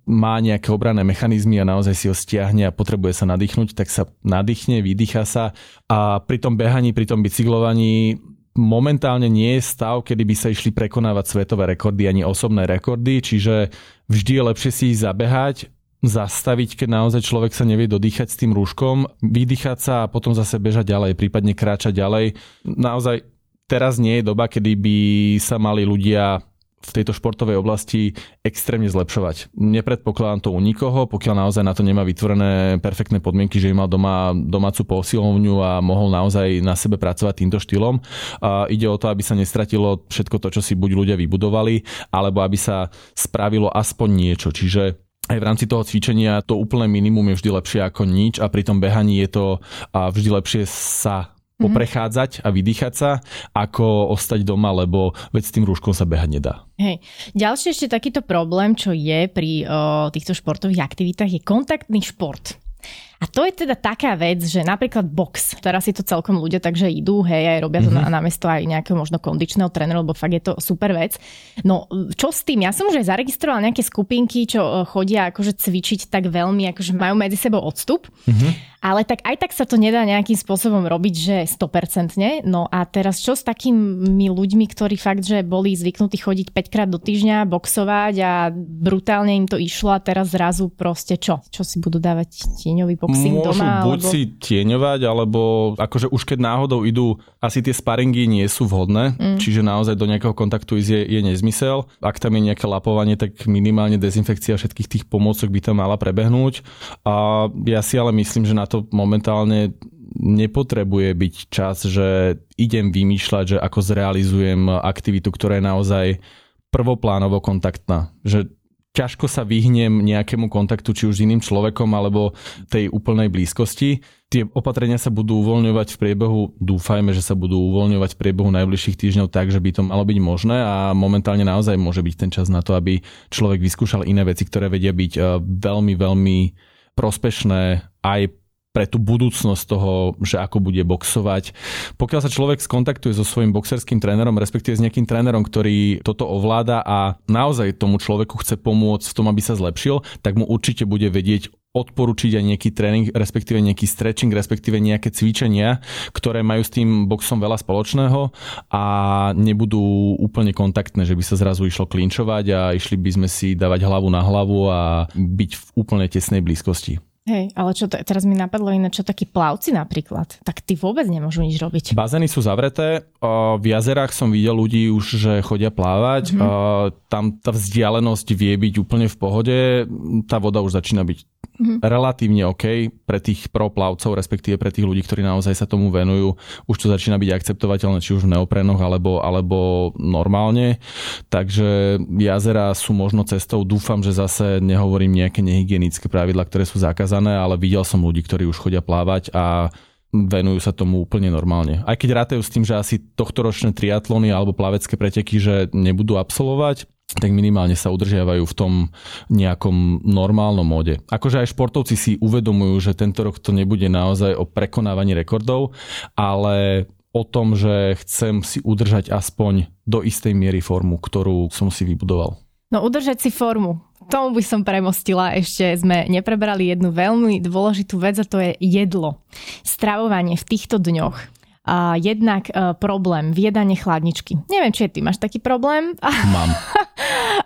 má nejaké obranné mechanizmy a naozaj si ho stiahne a potrebuje sa nadýchnuť, tak sa nadýchne, vydýcha sa a pri tom behaní, pri tom bicyklovaní momentálne nie je stav, kedy by sa išli prekonávať svetové rekordy ani osobné rekordy, čiže vždy je lepšie si ich zabehať, zastaviť, keď naozaj človek sa nevie dodýchať s tým rúškom, vydýchať sa a potom zase bežať ďalej, prípadne kráčať ďalej. Naozaj teraz nie je doba, kedy by sa mali ľudia v tejto športovej oblasti extrémne zlepšovať. Nepredpokladám to u nikoho, pokiaľ naozaj na to nemá vytvorené perfektné podmienky, že mal doma domácu posilovňu a mohol naozaj na sebe pracovať týmto štýlom. A ide o to, aby sa nestratilo všetko to, čo si buď ľudia vybudovali, alebo aby sa spravilo aspoň niečo. Čiže aj v rámci toho cvičenia to úplné minimum je vždy lepšie ako nič a pri tom behaní je to vždy lepšie sa. Poprechádzať a vydýchať sa, ako ostať doma, lebo veď s tým rúškom sa behať nedá. Hej. Ďalší ešte takýto problém, čo je pri o, týchto športových aktivitách, je kontaktný šport. A to je teda taká vec, že napríklad box, teraz si to celkom ľudia takže idú, hej, aj robia to mm-hmm. na, namiesto aj nejakého možno kondičného trénera, lebo fakt je to super vec. No čo s tým? Ja som už aj zaregistrovala nejaké skupinky, čo e, chodia akože cvičiť tak veľmi, akože majú medzi sebou odstup. Mm-hmm. Ale tak aj tak sa to nedá nejakým spôsobom robiť, že 100%. No a teraz čo s takými ľuďmi, ktorí fakt, že boli zvyknutí chodiť 5 krát do týždňa, boxovať a brutálne im to išlo a teraz zrazu proste čo? Čo si budú dávať tieňový boxing Môžu doma? buď alebo... si tieňovať, alebo akože už keď náhodou idú, asi tie sparingy nie sú vhodné, mm. čiže naozaj do nejakého kontaktu ísť je, je nezmysel. Ak tam je nejaké lapovanie, tak minimálne dezinfekcia všetkých tých pomôcok by tam mala prebehnúť. A ja si ale myslím, že na to momentálne nepotrebuje byť čas, že idem vymýšľať, že ako zrealizujem aktivitu, ktorá je naozaj prvoplánovo kontaktná. Že ťažko sa vyhnem nejakému kontaktu či už s iným človekom alebo tej úplnej blízkosti. Tie opatrenia sa budú uvoľňovať v priebehu, dúfajme, že sa budú uvoľňovať v priebehu najbližších týždňov tak, že by to malo byť možné a momentálne naozaj môže byť ten čas na to, aby človek vyskúšal iné veci, ktoré vedia byť eh, veľmi, veľmi prospešné aj pre tú budúcnosť toho, že ako bude boxovať. Pokiaľ sa človek skontaktuje so svojím boxerským trénerom, respektíve s nejakým trénerom, ktorý toto ovláda a naozaj tomu človeku chce pomôcť v tom, aby sa zlepšil, tak mu určite bude vedieť odporučiť aj nejaký tréning, respektíve nejaký stretching, respektíve nejaké cvičenia, ktoré majú s tým boxom veľa spoločného a nebudú úplne kontaktné, že by sa zrazu išlo klinčovať a išli by sme si dávať hlavu na hlavu a byť v úplne tesnej blízkosti. Hej, ale čo to, teraz mi napadlo iné, čo takí plavci napríklad, tak ty vôbec nemôžu nič robiť. Bazény sú zavreté, v jazerách som videl ľudí už, že chodia plávať, mm-hmm. tam tá vzdialenosť vie byť úplne v pohode, tá voda už začína byť mm-hmm. relatívne OK pre tých proplavcov, respektíve pre tých ľudí, ktorí naozaj sa tomu venujú. Už to začína byť akceptovateľné, či už v neoprenoch alebo, alebo normálne. Takže jazera sú možno cestou. Dúfam, že zase nehovorím nejaké nehygienické pravidla, ktoré sú zakázané, ale videl som ľudí, ktorí už chodia plávať a venujú sa tomu úplne normálne. Aj keď rátajú s tým, že asi tohtoročné triatlony alebo plavecké preteky, že nebudú absolvovať, tak minimálne sa udržiavajú v tom nejakom normálnom móde. Akože aj športovci si uvedomujú, že tento rok to nebude naozaj o prekonávaní rekordov, ale o tom, že chcem si udržať aspoň do istej miery formu, ktorú som si vybudoval. No udržať si formu. Tomu by som premostila. Ešte sme neprebrali jednu veľmi dôležitú vec a to je jedlo. Stravovanie v týchto dňoch a jednak uh, problém viedanie chladničky. Neviem, či ty máš taký problém. Mám.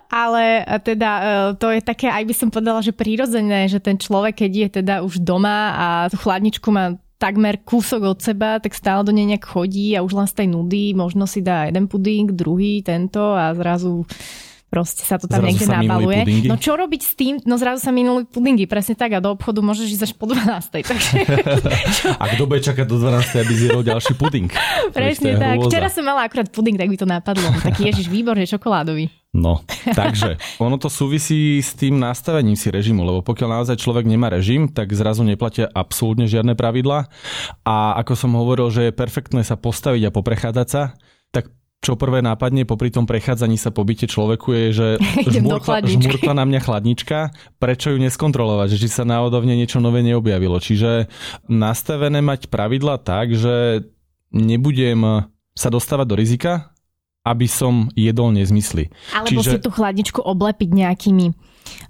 Ale e, teda uh, to je také, aj by som povedala, že prírodzené, že ten človek, keď je teda už doma a tú chladničku má takmer kúsok od seba, tak stále do nej nejak chodí a už len z tej nudy možno si dá jeden puding, druhý, tento a zrazu proste sa to tam zrazu niekde nabaluje. No čo robiť s tým? No zrazu sa minuli pudingy, presne tak a do obchodu môžeš ísť až po 12. Takže... a kto bude čakať do 12. aby zjedol ďalší puding? Presne tak. Hrôza. Včera som mala akurát puding, tak by to napadlo. Taký ježiš výborne čokoládový. No, takže ono to súvisí s tým nastavením si režimu, lebo pokiaľ naozaj človek nemá režim, tak zrazu neplatia absolútne žiadne pravidla a ako som hovoril, že je perfektné sa postaviť a poprechádzať sa, tak čo prvé nápadne popri tom prechádzaní sa po byte človeku je, že žmurkla, žmurkla na mňa chladnička, prečo ju neskontrolovať, že či sa náhodovne niečo nové neobjavilo. Čiže nastavené mať pravidla tak, že nebudem sa dostávať do rizika, aby som jedol nezmysly. Alebo Čiže... si tú chladničku oblepiť nejakými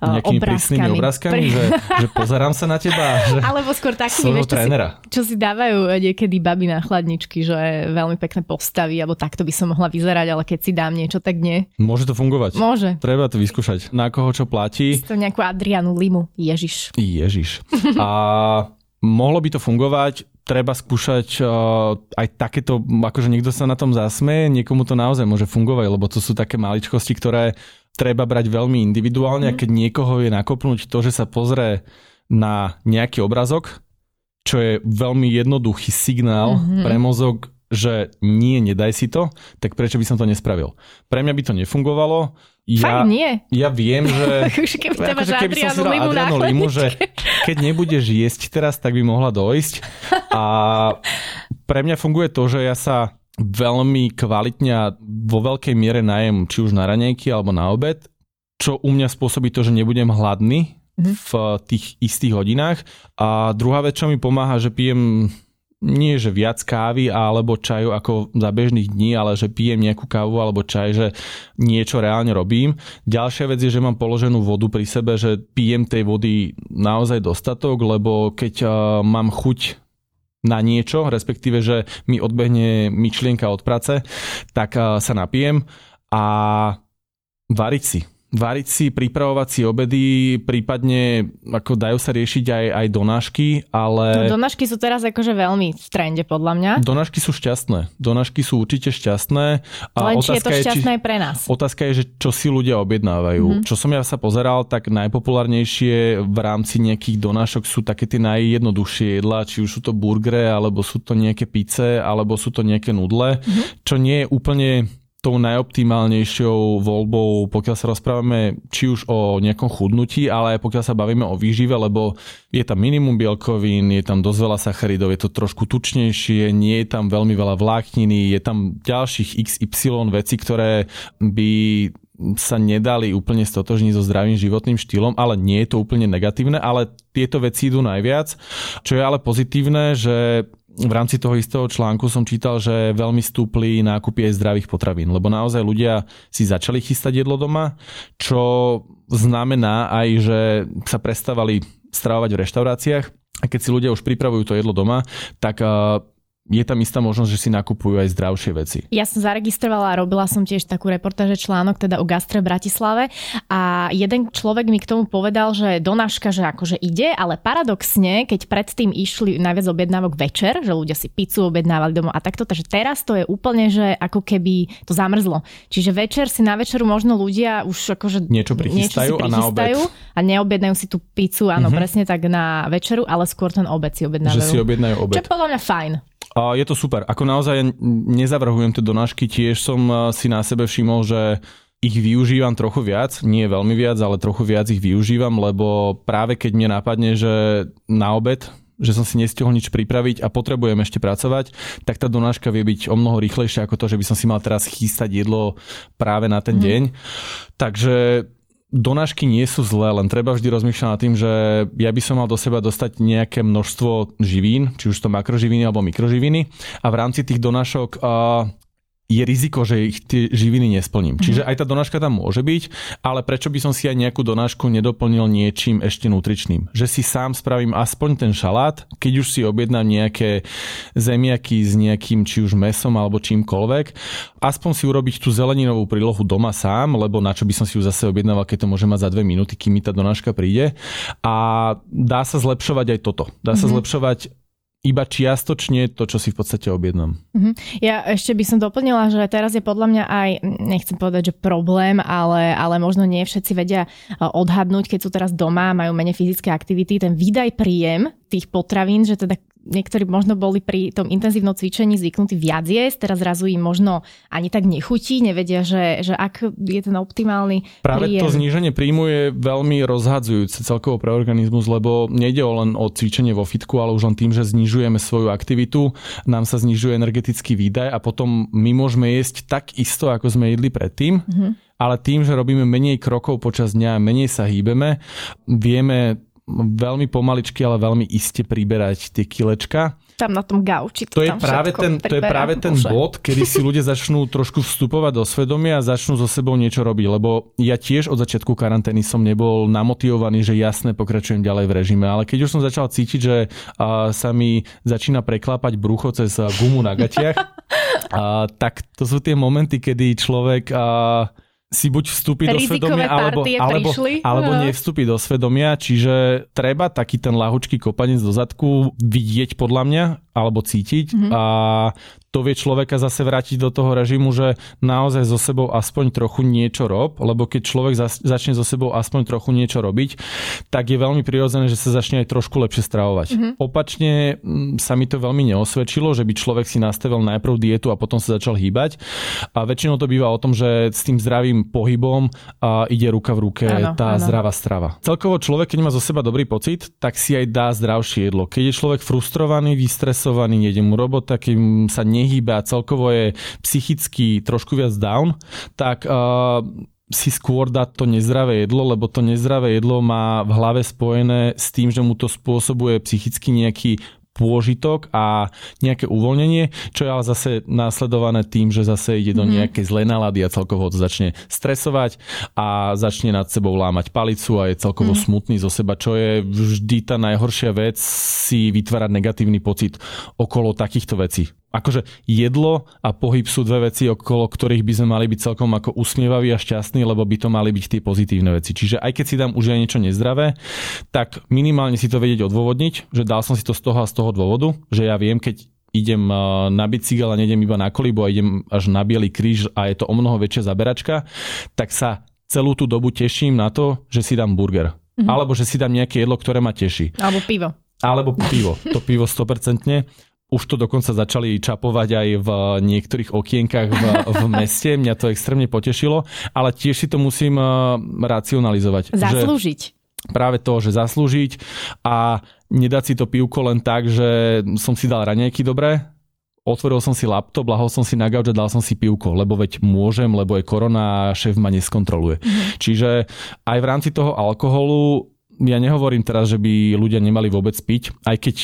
uh, nejakými prísnymi obrázkami, že, že pozerám sa na teba. Že Alebo skôr takými, vieš, čo, si, čo si dávajú niekedy baby na chladničky, že veľmi pekné postavy, alebo takto by som mohla vyzerať, ale keď si dám niečo, tak nie. Môže to fungovať. Môže. Treba to vyskúšať. Na koho čo platí. Si to nejakú Adrianu Limu. Ježiš. Ježiš. A mohlo by to fungovať, treba skúšať uh, aj takéto, akože niekto sa na tom zasmeje, niekomu to naozaj môže fungovať, lebo to sú také maličkosti, ktoré treba brať veľmi individuálne mm. a mhm. keď niekoho je nakopnúť to, že sa pozrie na nejaký obrazok, čo je veľmi jednoduchý signál mm-hmm. pre mozog, že nie, nedaj si to, tak prečo by som to nespravil? Pre mňa by to nefungovalo, ja, Fakt nie. Ja viem, že... Keby, akože keby som si dal Limu Adrianu Limu, že keď nebudeš jesť teraz, tak by mohla dojsť. A pre mňa funguje to, že ja sa veľmi kvalitne a vo veľkej miere najem či už na ranejky alebo na obed, čo u mňa spôsobí to, že nebudem hladný mm-hmm. v tých istých hodinách. A druhá vec, čo mi pomáha, že pijem nie že viac kávy alebo čaju ako za bežných dní, ale že pijem nejakú kávu alebo čaj, že niečo reálne robím. Ďalšia vec je, že mám položenú vodu pri sebe, že pijem tej vody naozaj dostatok, lebo keď uh, mám chuť na niečo, respektíve, že mi odbehne myšlienka od práce, tak uh, sa napijem a variť si variť si, pripravovať si obedy, prípadne ako dajú sa riešiť aj, aj donášky, ale... No, donášky sú teraz akože veľmi v trende podľa mňa. Donášky sú šťastné. Donášky sú určite šťastné. A Len či je to šťastné je, či, pre nás. Otázka je, že čo si ľudia objednávajú. Mm-hmm. Čo som ja sa pozeral, tak najpopulárnejšie v rámci nejakých donášok sú také tie najjednoduchšie jedlá, či už sú to burgery, alebo sú to nejaké pice, alebo sú to nejaké nudle, mm-hmm. čo nie je úplne tou najoptimálnejšou voľbou, pokiaľ sa rozprávame či už o nejakom chudnutí, ale aj pokiaľ sa bavíme o výžive, lebo je tam minimum bielkovín, je tam dosť veľa sacharidov, je to trošku tučnejšie, nie je tam veľmi veľa vlákniny, je tam ďalších XY vecí, ktoré by sa nedali úplne stotožniť so zdravým životným štýlom, ale nie je to úplne negatívne, ale tieto veci idú najviac. Čo je ale pozitívne, že v rámci toho istého článku som čítal, že veľmi stúpli nákupy aj zdravých potravín, lebo naozaj ľudia si začali chystať jedlo doma, čo znamená aj, že sa prestávali stravovať v reštauráciách. A keď si ľudia už pripravujú to jedlo doma, tak je tam istá možnosť, že si nakupujú aj zdravšie veci. Ja som zaregistrovala a robila som tiež takú reportáže článok teda o gastre v Bratislave a jeden človek mi k tomu povedal, že donáška, že akože ide, ale paradoxne, keď predtým išli najviac objednávok večer, že ľudia si pizzu objednávali domov a takto, takže teraz to je úplne, že ako keby to zamrzlo. Čiže večer si na večeru možno ľudia už akože niečo prichystajú, niečo a na obed. A neobjednajú si tú pizzu, áno, mm-hmm. presne tak na večeru, ale skôr ten obed si objednávajú. Že si objednajú obed. Čo je podľa mňa fajn. A je to super. Ako naozaj nezavrhujem tie donášky, tiež som eh, si na sebe všimol, že ich využívam trochu viac, nie veľmi viac, ale trochu viac ich využívam, lebo práve keď mne napadne, že na obed že som si nestihol nič pripraviť a potrebujem ešte pracovať, tak tá donáška vie byť o mnoho rýchlejšia ako to, že by som si mal teraz chystať jedlo práve na ten mm. deň. Takže donášky nie sú zlé, len treba vždy rozmýšľať nad tým, že ja by som mal do seba dostať nejaké množstvo živín, či už to makroživiny alebo mikroživiny. A v rámci tých donášok je riziko, že ich tie živiny nesplním. Mm-hmm. Čiže aj tá donáška tam môže byť, ale prečo by som si aj nejakú donášku nedoplnil niečím ešte nutričným? Že si sám spravím aspoň ten šalát, keď už si objednám nejaké zemiaky s nejakým či už mesom alebo čímkoľvek, aspoň si urobiť tú zeleninovú prílohu doma sám, lebo na čo by som si ju zase objednával, keď to môže mať za dve minúty, kým mi tá donáška príde. A dá sa zlepšovať aj toto. Dá sa mm-hmm. zlepšovať iba čiastočne to, čo si v podstate objednám. Uh-huh. Ja ešte by som doplnila, že teraz je podľa mňa aj, nechcem povedať, že problém, ale, ale možno nie všetci vedia e, odhadnúť, keď sú teraz doma, majú menej fyzické aktivity, ten výdaj príjem tých potravín, že teda niektorí možno boli pri tom intenzívnom cvičení zvyknutí viac jesť, teraz zrazu im možno ani tak nechutí, nevedia, že, že ak je ten optimálny Práve príjem. to zníženie príjmu je veľmi rozhadzujúce celkovo pre organizmus, lebo nejde o len o cvičenie vo fitku, ale už len tým, že znižujeme svoju aktivitu, nám sa znižuje energetický výdaj a potom my môžeme jesť tak isto, ako sme jedli predtým. Mm-hmm ale tým, že robíme menej krokov počas dňa, menej sa hýbeme, vieme veľmi pomaličky, ale veľmi iste priberať tie kilečka. Tam na tom gauči. To, to, je, práve ten, to je práve ten Bože. bod, kedy si ľudia začnú trošku vstupovať do svedomia a začnú so sebou niečo robiť. Lebo ja tiež od začiatku karantény som nebol namotivovaný, že jasne pokračujem ďalej v režime. Ale keď už som začal cítiť, že uh, sa mi začína preklápať brucho cez gumu na gatiach, uh, tak to sú tie momenty, kedy človek... Uh, si buď vstúpi do svedomia, alebo, alebo, alebo no. nevstúpi do svedomia, čiže treba taký ten lahučký kopanec do zadku vidieť podľa mňa, alebo cítiť mm-hmm. a to vie človeka zase vrátiť do toho režimu, že naozaj so sebou aspoň trochu niečo rob, lebo keď človek začne so sebou aspoň trochu niečo robiť, tak je veľmi prirodzené, že sa začne aj trošku lepšie stravovať. Mm-hmm. Opačne mm, sa mi to veľmi neosvedčilo, že by človek si nastavil najprv dietu a potom sa začal hýbať. A väčšinou to býva o tom, že s tým zdravým pohybom a ide ruka v ruke ano, tá ano. zdravá strava. Celkovo človek, keď má zo seba dobrý pocit, tak si aj dá zdravšie jedlo. Keď je človek frustrovaný, vystresovaný, nejde mu robota, keď sa nehýbe a celkovo je psychicky trošku viac down, tak uh, si skôr dá to nezdravé jedlo, lebo to nezdravé jedlo má v hlave spojené s tým, že mu to spôsobuje psychicky nejaký pôžitok a nejaké uvoľnenie, čo je ale zase následované tým, že zase ide do mhm. nejakej zlej nálady a celkovo to začne stresovať a začne nad sebou lámať palicu a je celkovo mm. smutný zo seba, čo je vždy tá najhoršia vec si vytvárať negatívny pocit okolo takýchto vecí akože jedlo a pohyb sú dve veci, okolo ktorých by sme mali byť celkom ako usmievaví a šťastní, lebo by to mali byť tie pozitívne veci. Čiže aj keď si dám už aj niečo nezdravé, tak minimálne si to vedieť odôvodniť, že dal som si to z toho a z toho dôvodu, že ja viem, keď idem na bicykel a nejdem iba na kolibu a idem až na Bielý kríž a je to o mnoho väčšia zaberačka, tak sa celú tú dobu teším na to, že si dám burger. Mm-hmm. Alebo že si dám nejaké jedlo, ktoré ma teší. Alebo pivo. Alebo pivo. To pivo 100%. Už to dokonca začali čapovať aj v niektorých okienkach v, v meste. Mňa to extrémne potešilo, ale tiež si to musím uh, racionalizovať. Zaslúžiť. Že práve to, že zaslúžiť a nedať si to pivko len tak, že som si dal raňajky dobré, otvoril som si laptop, lahol som si na gauč a dal som si pivko, lebo veď môžem, lebo je korona a šéf ma neskontroluje. Mm-hmm. Čiže aj v rámci toho alkoholu ja nehovorím teraz, že by ľudia nemali vôbec piť, aj keď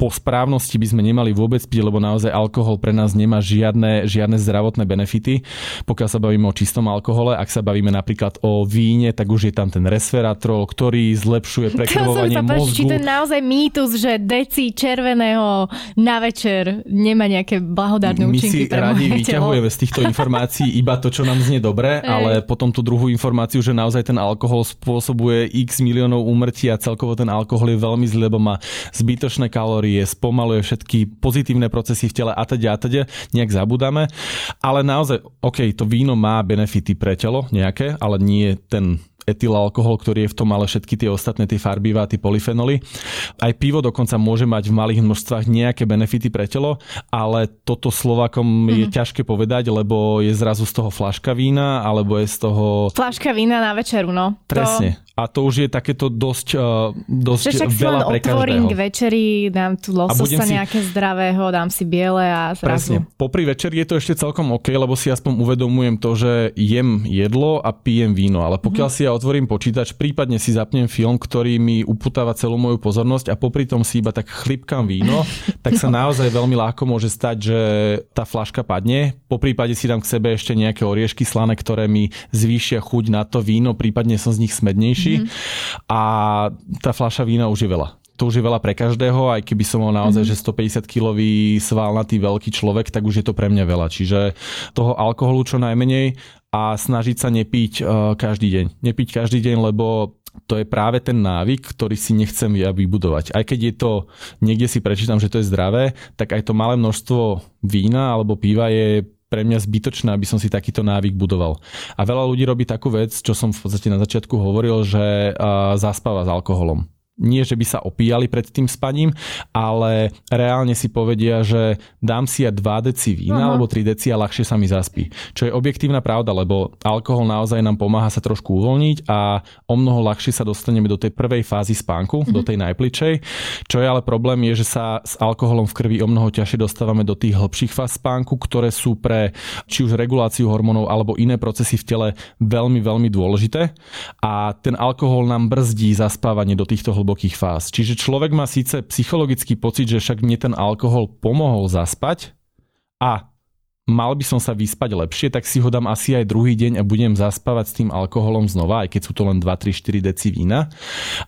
po správnosti by sme nemali vôbec piť, lebo naozaj alkohol pre nás nemá žiadne, žiadne zdravotné benefity. Pokiaľ sa bavíme o čistom alkohole, ak sa bavíme napríklad o víne, tak už je tam ten resveratrol, ktorý zlepšuje prekrvovanie mozgu. Či to je naozaj mýtus, že deci červeného na večer nemá nejaké blahodárne účinky My si radi vyťahujeme z týchto informácií iba to, čo nám znie dobre, ale potom tú druhú informáciu, že naozaj ten alkohol spôsobuje x miliónov úmrtí a celkovo ten alkohol je veľmi zlý, lebo má zbytočné kalórie kalórie, spomaluje všetky pozitívne procesy v tele a teda a teda, nejak zabudáme. Ale naozaj, OK, to víno má benefity pre telo nejaké, ale nie ten etylalkohol, ktorý je v tom, ale všetky tie ostatné tie farbivá, tie polyfenoly. Aj pivo dokonca môže mať v malých množstvách nejaké benefity pre telo, ale toto Slovakom mm-hmm. je mhm. ťažké povedať, lebo je zrazu z toho flaška vína, alebo je z toho... Flaška vína na večeru, no. Presne. To... A to už je takéto dosť, uh, dosť Však veľa pre otvorím k večeri, dám tu lososa si... nejaké zdravého, dám si biele a zrazu... Presne. Popri večeri je to ešte celkom OK, lebo si aspoň uvedomujem to, že jem jedlo a pijem víno, ale pokiaľ mm-hmm. si ja otvorím počítač, prípadne si zapnem film, ktorý mi uputáva celú moju pozornosť a popri tom si iba tak chlipkám víno, tak sa naozaj veľmi ľahko môže stať, že tá flaška padne. Po prípade si dám k sebe ešte nejaké oriešky slané, ktoré mi zvýšia chuť na to víno, prípadne som z nich smednejší. Mm-hmm. A tá fľaša vína už je veľa to už je veľa pre každého, aj keby som mal naozaj, mm-hmm. že 150 kilový svalnatý veľký človek, tak už je to pre mňa veľa. Čiže toho alkoholu čo najmenej a snažiť sa nepiť uh, každý deň. Nepiť každý deň, lebo to je práve ten návyk, ktorý si nechcem ja vybudovať. Aj keď je to, niekde si prečítam, že to je zdravé, tak aj to malé množstvo vína alebo piva je pre mňa zbytočné, aby som si takýto návyk budoval. A veľa ľudí robí takú vec, čo som v podstate na začiatku hovoril, že uh, zaspáva s alkoholom nie, že by sa opíjali pred tým spaním, ale reálne si povedia, že dám si ja 2 deci vína uh-huh. alebo 3 deci a ľahšie sa mi zaspí. Čo je objektívna pravda, lebo alkohol naozaj nám pomáha sa trošku uvoľniť a o mnoho ľahšie sa dostaneme do tej prvej fázy spánku, uh-huh. do tej najpličej. Čo je ale problém je, že sa s alkoholom v krvi o mnoho ťažšie dostávame do tých hĺbších fáz spánku, ktoré sú pre či už reguláciu hormónov alebo iné procesy v tele veľmi, veľmi dôležité. A ten alkohol nám brzdí zaspávanie do týchto hlbokých hlbokých fáz. Čiže človek má síce psychologický pocit, že však mne ten alkohol pomohol zaspať a mal by som sa vyspať lepšie, tak si ho dám asi aj druhý deň a budem zaspávať s tým alkoholom znova, aj keď sú to len 2, 3, 4 deci vína.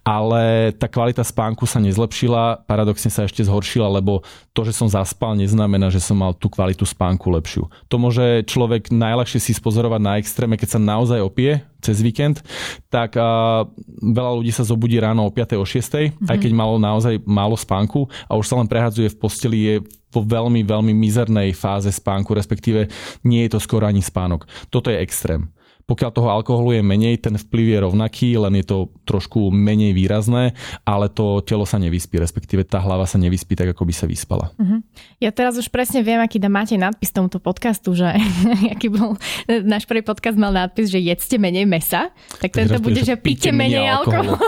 Ale tá kvalita spánku sa nezlepšila, paradoxne sa ešte zhoršila, lebo to, že som zaspal, neznamená, že som mal tú kvalitu spánku lepšiu. To môže človek najľahšie si spozorovať na extréme, keď sa naozaj opie cez víkend, tak a, veľa ľudí sa zobudí ráno o 5. o 6. Mm-hmm. aj keď malo naozaj málo spánku a už sa len prehadzuje v posteli, je vo veľmi, veľmi mizernej fáze spánku, respektíve nie je to skoro ani spánok. Toto je extrém. Pokiaľ toho alkoholu je menej, ten vplyv je rovnaký, len je to trošku menej výrazné, ale to telo sa nevyspí, respektíve tá hlava sa nevyspí tak, ako by sa vyspala. Uh-huh. Ja teraz už presne viem, aký dá máte nadpis tomuto podcastu, že aký bol, náš prvý podcast mal nadpis, že jedzte menej mesa, tak tento bude, že píte menej, menej alkoholu.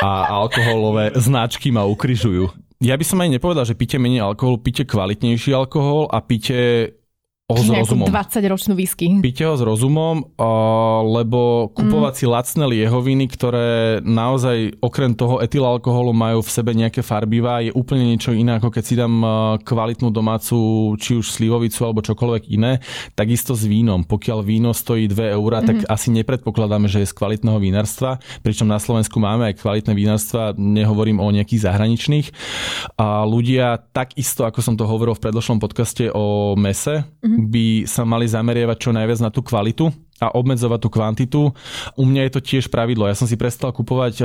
A alkoholové značky ma ukryžujú. Ja by som aj nepovedal, že píte menej alkoholu, píte kvalitnejší alkohol a píte ho s rozumom. 20 ročnú whisky. Píte ho s rozumom, lebo kupovať mm. si lacné liehoviny, ktoré naozaj okrem toho etylalkoholu majú v sebe nejaké farbivá, je úplne niečo iné, ako keď si dám kvalitnú domácu, či už slivovicu alebo čokoľvek iné. Takisto s vínom. Pokiaľ víno stojí 2 eurá, mm. tak mhm. asi nepredpokladáme, že je z kvalitného vínarstva. Pričom na Slovensku máme aj kvalitné vínarstva, nehovorím o nejakých zahraničných. A ľudia takisto, ako som to hovoril v predložnom podcaste o mese, mm by sa mali zameriavať čo najviac na tú kvalitu a obmedzovať tú kvantitu. U mňa je to tiež pravidlo. Ja som si prestal kupovať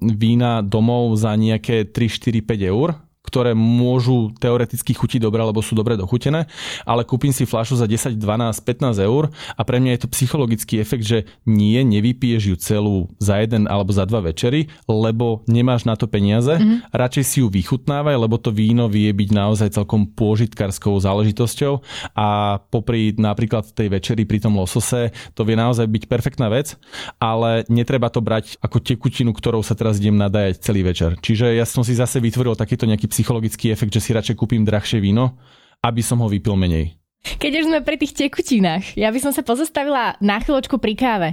vína domov za nejaké 3, 4, 5 eur, ktoré môžu teoreticky chutiť dobre, lebo sú dobre dochutené, ale kúpim si fľašu za 10, 12, 15 eur a pre mňa je to psychologický efekt, že nie, nevypiješ ju celú za jeden alebo za dva večery, lebo nemáš na to peniaze, mm-hmm. radšej si ju vychutnávaj, lebo to víno vie byť naozaj celkom pôžitkarskou záležitosťou a popri napríklad tej večeri pri tom losose to vie naozaj byť perfektná vec, ale netreba to brať ako tekutinu, ktorou sa teraz idem nadajať celý večer. Čiže ja som si zase vytvoril takýto nejaký psychologický efekt, že si radšej kúpim drahšie víno, aby som ho vypil menej. Keď už sme pri tých tekutinách, ja by som sa pozastavila na chvíľočku pri káve.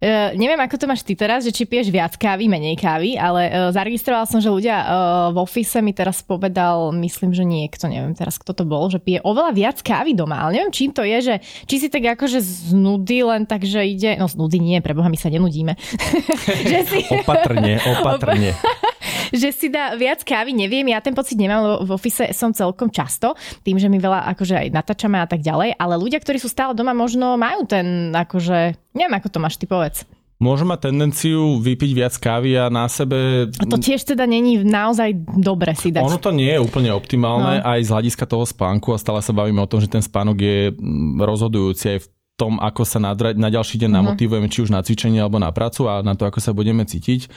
Uh, neviem, ako to máš ty teraz, že či piješ viac kávy, menej kávy, ale uh, zaregistroval som, že ľudia uh, v office mi teraz povedal, myslím, že niekto, neviem teraz, kto to bol, že pije oveľa viac kávy doma, ale neviem, čím to je, že či si tak akože z nudy len tak, že ide, no z nudy nie, preboha, my sa nenudíme. že si... opatrne, opatrne. že si dá viac kávy, neviem, ja ten pocit nemám, lebo v office som celkom často, tým, že my veľa akože aj natáčame a tak ďalej, ale ľudia, ktorí sú stále doma, možno majú ten akože, neviem, ako to máš ty povedz. Môže mať tendenciu vypiť viac kávy a na sebe... A to tiež teda není naozaj dobre si dať. Ono to nie je úplne optimálne no. aj z hľadiska toho spánku a stále sa bavíme o tom, že ten spánok je rozhodujúci aj v tom, ako sa na, na ďalší deň uh-huh. namotivujeme, či už na cvičenie alebo na prácu a na to, ako sa budeme cítiť.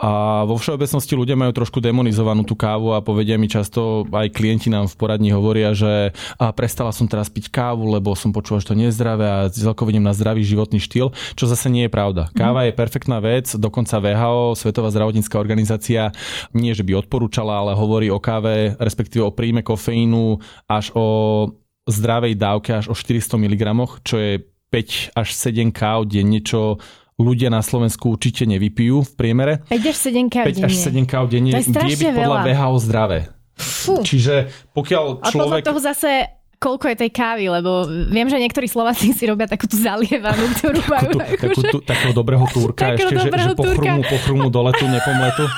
A vo všeobecnosti ľudia majú trošku demonizovanú tú kávu a povedia mi často, aj klienti nám v poradni hovoria, že a prestala som teraz piť kávu, lebo som počul, že to nie je zdravé a celkovo idem na zdravý životný štýl, čo zase nie je pravda. Uh-huh. Káva je perfektná vec, dokonca VHO, Svetová zdravotnícká organizácia, nie že by odporúčala, ale hovorí o káve, respektíve o príjme kofeínu až o zdravej dávke až o 400 mg, čo je 5 až 7 káv denne, čo ľudia na Slovensku určite nevypijú v priemere. 5 až 7 káv 5 až 7 káv denne vie byť podľa VHO zdravé. Fú. Čiže pokiaľ človek... A toho zase koľko je tej kávy, lebo viem, že niektorí Slováci si robia takú tú zalievanú, ktorú majú. Takú, tú, takú tú, takého dobrého túrka ešte, dobrého že, že pochrumú, pochrumú do letu, nepomletu.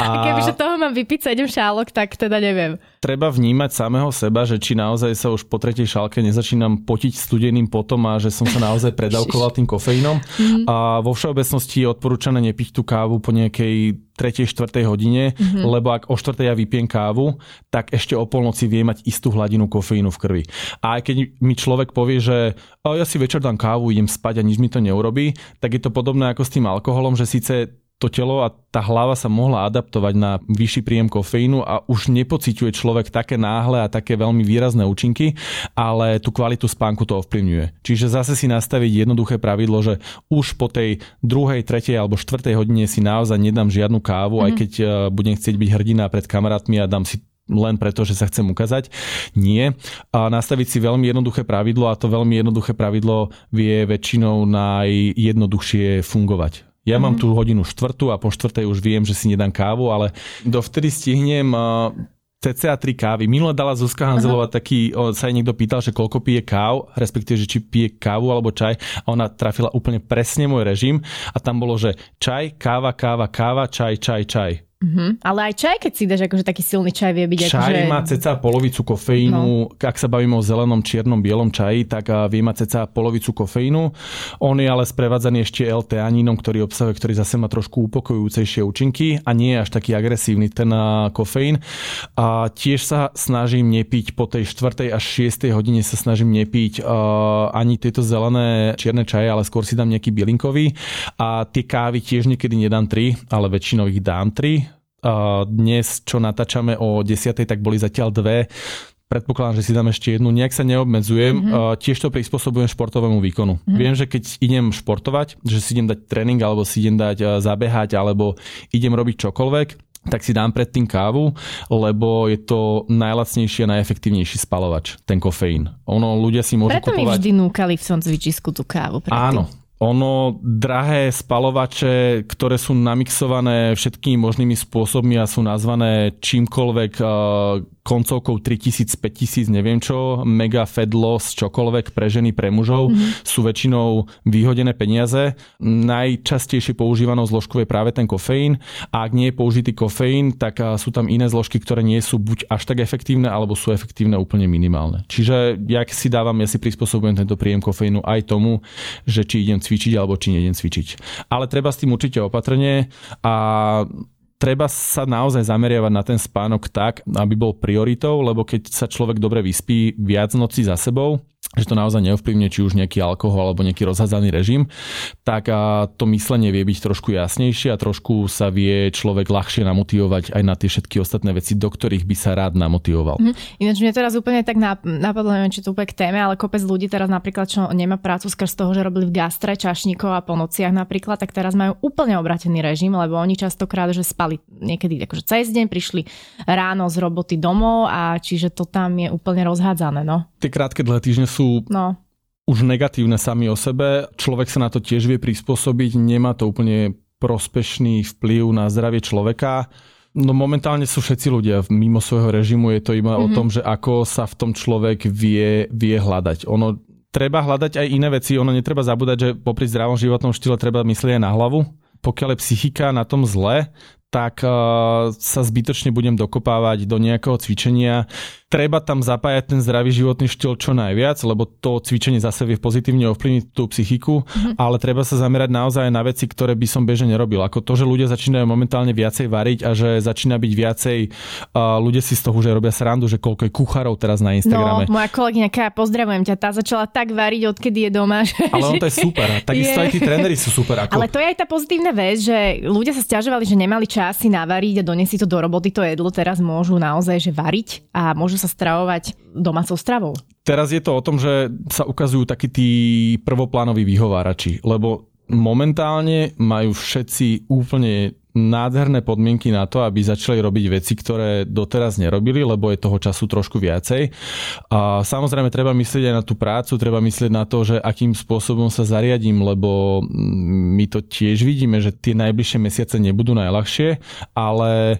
A... kebyže toho mám vypiť 7 šálok, tak teda neviem. Treba vnímať samého seba, že či naozaj sa už po tretej šálke nezačínam potiť studeným potom a že som sa naozaj predávkoval tým kofeínom. Mm. A vo všeobecnosti je odporúčané nepiť tú kávu po nejakej 3. 4. hodine, mm-hmm. lebo ak o 4. ja vypiem kávu, tak ešte o polnoci vie mať istú hladinu kofeínu v krvi. A aj keď mi človek povie, že ja si večer dám kávu, idem spať a nič mi to neurobí, tak je to podobné ako s tým alkoholom, že síce to telo a tá hlava sa mohla adaptovať na vyšší príjem kofeínu a už nepociťuje človek také náhle a také veľmi výrazné účinky, ale tú kvalitu spánku to ovplyvňuje. Čiže zase si nastaviť jednoduché pravidlo, že už po tej druhej, tretej alebo štvrtej hodine si naozaj nedám žiadnu kávu, mm-hmm. aj mhm. keď eh, budem chcieť byť hrdina pred kamarátmi a dám si len preto, že sa chcem ukázať. Nie. A nastaviť si veľmi jednoduché pravidlo a to veľmi jednoduché pravidlo vie väčšinou najjednoduchšie fungovať. Ja mám mhm. tú hodinu štvrtú a po štvrtej už viem, že si nedám kávu, ale dovtedy stihnem cca 3 kávy. Minule dala Zuzka Hanzelová taký, o, sa jej niekto pýtal, že koľko pije káv, respektíve, že či pije kávu alebo čaj a ona trafila úplne presne môj režim a tam bolo, že čaj, káva, káva, káva, čaj, čaj, čaj. Mm-hmm. Ale aj čaj, keď si dáš, akože taký silný čaj vie byť. Čaj akože... má ceca polovicu kofeínu, no. ak sa bavíme o zelenom, čiernom, bielom čaji, tak vie mať ceca polovicu kofeínu. On je ale sprevádzaný ešte L-teanínom, ktorý obsahuje, ktorý zase má trošku upokojujúcejšie účinky a nie je až taký agresívny ten kofeín. A tiež sa snažím nepiť po tej 4. až 6. hodine sa snažím nepiť uh, ani tieto zelené čierne čaje, ale skôr si dám nejaký bielinkový. A tie kávy tiež niekedy nedám 3, ale väčšinou ich dám 3 dnes, čo natáčame o 10. tak boli zatiaľ dve. Predpokladám, že si dám ešte jednu. Nejak sa neobmedzujem. Mm-hmm. Tiež to prispôsobujem športovému výkonu. Mm-hmm. Viem, že keď idem športovať, že si idem dať tréning, alebo si idem dať zabehať, alebo idem robiť čokoľvek, tak si dám predtým kávu, lebo je to najlacnejší a najefektívnejší spalovač, ten kofeín. Ono, ľudia si môžu Preto kupovať... mi vždy núkali v cvičisku tú kávu. Predtým. Áno, ono, drahé spalovače, ktoré sú namixované všetkými možnými spôsobmi a sú nazvané čímkoľvek, koncovkou 3000, 5000, neviem čo, mega fed loss, čokoľvek pre ženy, pre mužov, mm-hmm. sú väčšinou vyhodené peniaze. Najčastejšie používanou zložkou je práve ten kofeín a ak nie je použitý kofeín, tak sú tam iné zložky, ktoré nie sú buď až tak efektívne, alebo sú efektívne úplne minimálne. Čiže ja si dávam, ja si prispôsobujem tento príjem kofeínu aj tomu, že či idem cvičiť alebo či nejdem cvičiť. Ale treba s tým určite opatrne a treba sa naozaj zameriavať na ten spánok tak, aby bol prioritou, lebo keď sa človek dobre vyspí viac nocí za sebou, že to naozaj neovplyvňuje či už nejaký alkohol alebo nejaký rozhádzaný režim, tak a to myslenie vie byť trošku jasnejšie a trošku sa vie človek ľahšie namotivovať aj na tie všetky ostatné veci, do ktorých by sa rád namotivoval. Mm-hmm. Ináč mne teraz úplne tak napadlo, neviem, či to úplne k téme, ale kopec ľudí teraz napríklad, čo nemá prácu skrz toho, že robili v gastre čašníkov a po nociach napríklad, tak teraz majú úplne obratený režim, lebo oni častokrát, že spali niekedy akože cez deň, prišli ráno z roboty domov a čiže to tam je úplne rozhádzané. No. Tie krátke dlhé týždne sú no. už negatívne sami o sebe. Človek sa na to tiež vie prispôsobiť, nemá to úplne prospešný vplyv na zdravie človeka. No momentálne sú všetci ľudia mimo svojho režimu, je to iba mm-hmm. o mhm. tom, že ako sa v tom človek vie, vie hľadať. Ono treba hľadať aj iné veci, ono netreba zabúdať, že popri zdravom životnom štýle treba myslieť aj na hlavu. Pokiaľ je psychika na tom zle, tak uh, sa zbytočne budem dokopávať do nejakého cvičenia treba tam zapájať ten zdravý životný štýl čo najviac, lebo to cvičenie zase vie pozitívne ovplyvniť tú psychiku, mm-hmm. ale treba sa zamerať naozaj na veci, ktoré by som bežne nerobil. Ako to, že ľudia začínajú momentálne viacej variť a že začína byť viacej, uh, ľudia si z toho už robia srandu, že koľko je kuchárov teraz na Instagrame. No, moja kolegyňa Ká, pozdravujem ťa, tá začala tak variť, odkedy je doma. Že... Ale on to je super. Takisto aj tí tréneri sú super. Ako... Ale to je aj tá pozitívna vec, že ľudia sa stiažovali, že nemali čas si navariť a doniesť si to do roboty, to jedlo teraz môžu naozaj že variť a môžu sa stravovať domácou stravou. Teraz je to o tom, že sa ukazujú takí tí prvoplánoví vyhovárači, lebo momentálne majú všetci úplne nádherné podmienky na to, aby začali robiť veci, ktoré doteraz nerobili, lebo je toho času trošku viacej. A samozrejme treba myslieť aj na tú prácu, treba myslieť na to, že akým spôsobom sa zariadím, lebo my to tiež vidíme, že tie najbližšie mesiace nebudú najľahšie, ale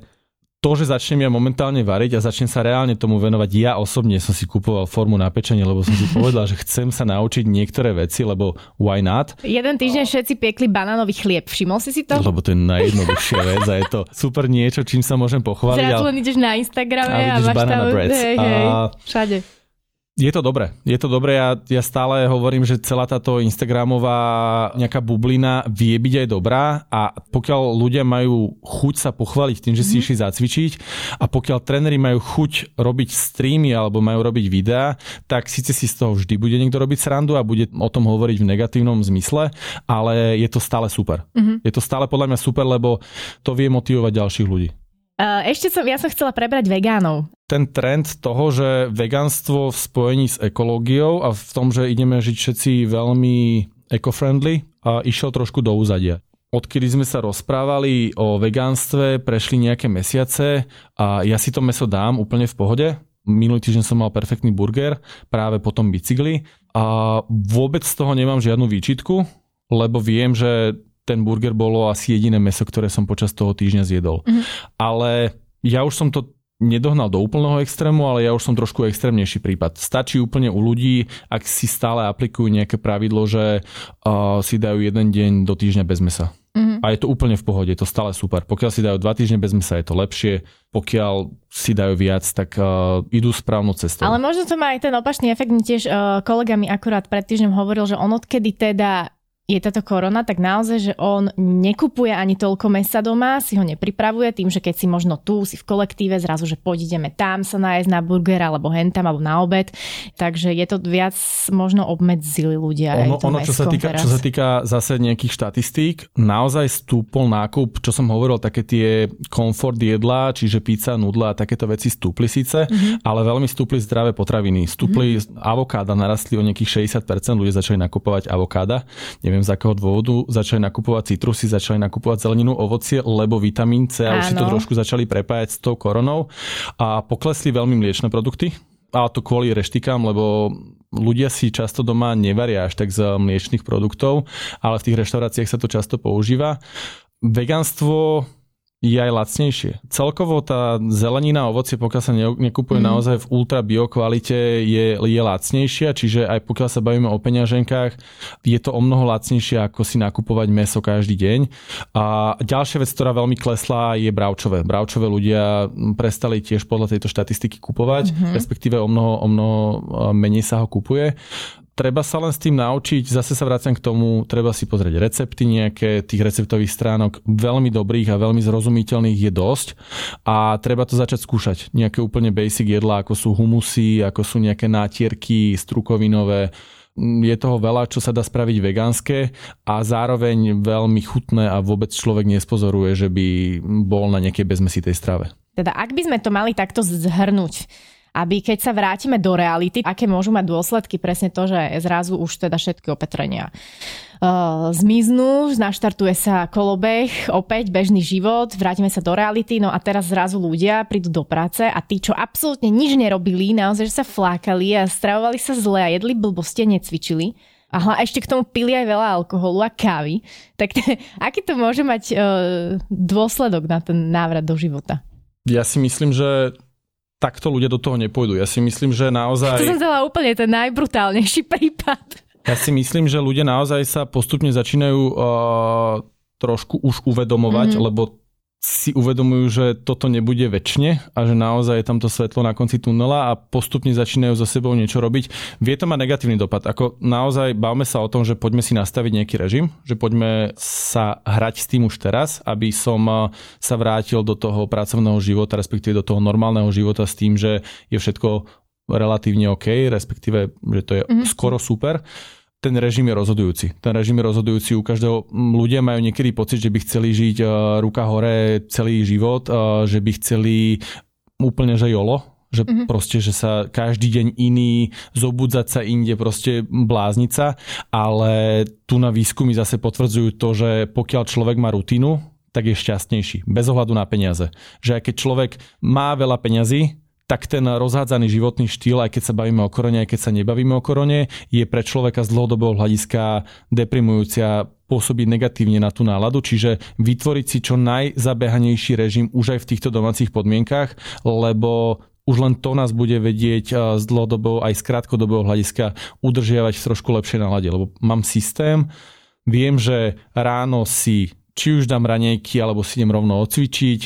to, že začnem ja momentálne variť a začnem sa reálne tomu venovať, ja osobne som si kupoval formu na pečenie, lebo som si povedal, že chcem sa naučiť niektoré veci, lebo why not? Jeden týždeň všetci piekli banánový chlieb, všimol si si to? Lebo to je najjednoduchšia vec a je to super niečo, čím sa môžem pochváliť. Zrazu len ideš na Instagrame a, a máš tam... Hej, hej, všade. Je to dobré. Je to dobré. Ja, ja stále hovorím, že celá táto Instagramová nejaká bublina vie byť aj dobrá a pokiaľ ľudia majú chuť sa pochváliť tým, že si mm-hmm. išli zacvičiť a pokiaľ tréneri majú chuť robiť streamy alebo majú robiť videá, tak síce si z toho vždy bude niekto robiť srandu a bude o tom hovoriť v negatívnom zmysle, ale je to stále super. Mm-hmm. Je to stále podľa mňa super, lebo to vie motivovať ďalších ľudí. Ešte som, ja som chcela prebrať vegánov. Ten trend toho, že vegánstvo v spojení s ekológiou a v tom, že ideme žiť všetci veľmi eco-friendly, a išiel trošku do úzadia. Odkedy sme sa rozprávali o vegánstve, prešli nejaké mesiace a ja si to meso dám úplne v pohode. Minulý týždeň som mal perfektný burger práve po tom bicykli a vôbec z toho nemám žiadnu výčitku, lebo viem, že ten burger bolo asi jediné meso, ktoré som počas toho týždňa zjedol. Mm-hmm. Ale ja už som to nedohnal do úplného extrému, ale ja už som trošku extrémnejší prípad. Stačí úplne u ľudí, ak si stále aplikujú nejaké pravidlo, že uh, si dajú jeden deň do týždňa bez mesa. Mm-hmm. A je to úplne v pohode, je to stále super. Pokiaľ si dajú dva týždne bez mesa, je to lepšie. Pokiaľ si dajú viac, tak uh, idú správnou cestou. Ale možno to má aj ten opačný efekt. Tiež uh, kolega mi akurát pred týždňom hovoril, že on odkedy teda je táto korona, tak naozaj, že on nekupuje ani toľko mesa doma, si ho nepripravuje tým, že keď si možno tu, si v kolektíve, zrazu, že poď ideme tam sa nájsť na burger alebo hentam alebo na obed. Takže je to viac možno obmedzili ľudia. Ono, ono čo, sa týka, čo sa týka zase nejakých štatistík, naozaj stúpol nákup, čo som hovoril, také tie komfort jedla, čiže pizza, nudla a takéto veci stúpli síce, mm-hmm. ale veľmi stúpli zdravé potraviny. Stúpli mm-hmm. avokáda, narastli o nejakých 60%, ľudia začali nakupovať avokáda. Neviem, neviem z akého dôvodu, začali nakupovať citrusy, začali nakupovať zeleninu, ovocie, lebo vitamín C a už si to trošku začali prepájať s tou koronou. A poklesli veľmi mliečne produkty, a to kvôli reštikám, lebo ľudia si často doma nevaria až tak z mliečných produktov, ale v tých reštauráciách sa to často používa. Veganstvo je aj lacnejšie. Celkovo tá zelenina a ovocie, pokiaľ sa nekupuje mm. naozaj v ultra bio kvalite, je, je lacnejšia, čiže aj pokiaľ sa bavíme o peňaženkách, je to o mnoho lacnejšie, ako si nakupovať meso každý deň. A ďalšia vec, ktorá veľmi klesla, je bravčové. Bravčové ľudia prestali tiež podľa tejto štatistiky kupovať, mm-hmm. respektíve o mnoho, o mnoho menej sa ho kupuje. Treba sa len s tým naučiť, zase sa vraciam k tomu, treba si pozrieť recepty nejaké, tých receptových stránok veľmi dobrých a veľmi zrozumiteľných je dosť a treba to začať skúšať. Nejaké úplne basic jedlá, ako sú humusy, ako sú nejaké nátierky strukovinové, je toho veľa, čo sa dá spraviť vegánske a zároveň veľmi chutné a vôbec človek nespozoruje, že by bol na nejakej bezmesitej strave. Teda ak by sme to mali takto zhrnúť, aby keď sa vrátime do reality, aké môžu mať dôsledky presne to, že zrazu už teda všetky opatrenia uh, zmiznú, naštartuje sa kolobeh, opäť bežný život, vrátime sa do reality, no a teraz zrazu ľudia prídu do práce a tí, čo absolútne nič nerobili, naozaj, že sa flákali a stravovali sa zle a jedli blbosti a necvičili, a ešte k tomu pili aj veľa alkoholu a kávy, tak aký to môže mať uh, dôsledok na ten návrat do života? Ja si myslím, že takto ľudia do toho nepôjdu. Ja si myslím, že naozaj... To som dala úplne ten najbrutálnejší prípad. Ja si myslím, že ľudia naozaj sa postupne začínajú uh, trošku už uvedomovať, mm-hmm. lebo si uvedomujú, že toto nebude väčšine a že naozaj je tam to svetlo na konci tunela a postupne začínajú so sebou niečo robiť. Vie to mať negatívny dopad. Ako naozaj bavme sa o tom, že poďme si nastaviť nejaký režim, že poďme sa hrať s tým už teraz, aby som sa vrátil do toho pracovného života, respektíve do toho normálneho života s tým, že je všetko relatívne OK, respektíve, že to je mm-hmm. skoro super ten režim je rozhodujúci. Ten režim je rozhodujúci u každého. Ľudia majú niekedy pocit, že by chceli žiť uh, ruka hore celý život, uh, že by chceli úplne že jolo, že mm-hmm. proste, že sa každý deň iný, zobudzať sa inde, proste bláznica, ale tu na výskumy zase potvrdzujú to, že pokiaľ človek má rutinu, tak je šťastnejší, bez ohľadu na peniaze. Že aj keď človek má veľa peňazí, tak ten rozhádzaný životný štýl, aj keď sa bavíme o korone, aj keď sa nebavíme o korone, je pre človeka z dlhodobého hľadiska deprimujúci a pôsobí negatívne na tú náladu, čiže vytvoriť si čo najzabehanejší režim už aj v týchto domácich podmienkach, lebo už len to nás bude vedieť z dlhodobého aj z krátkodobého hľadiska udržiavať v trošku lepšej nálade, lebo mám systém, viem, že ráno si či už dám ranejky, alebo si idem rovno odcvičiť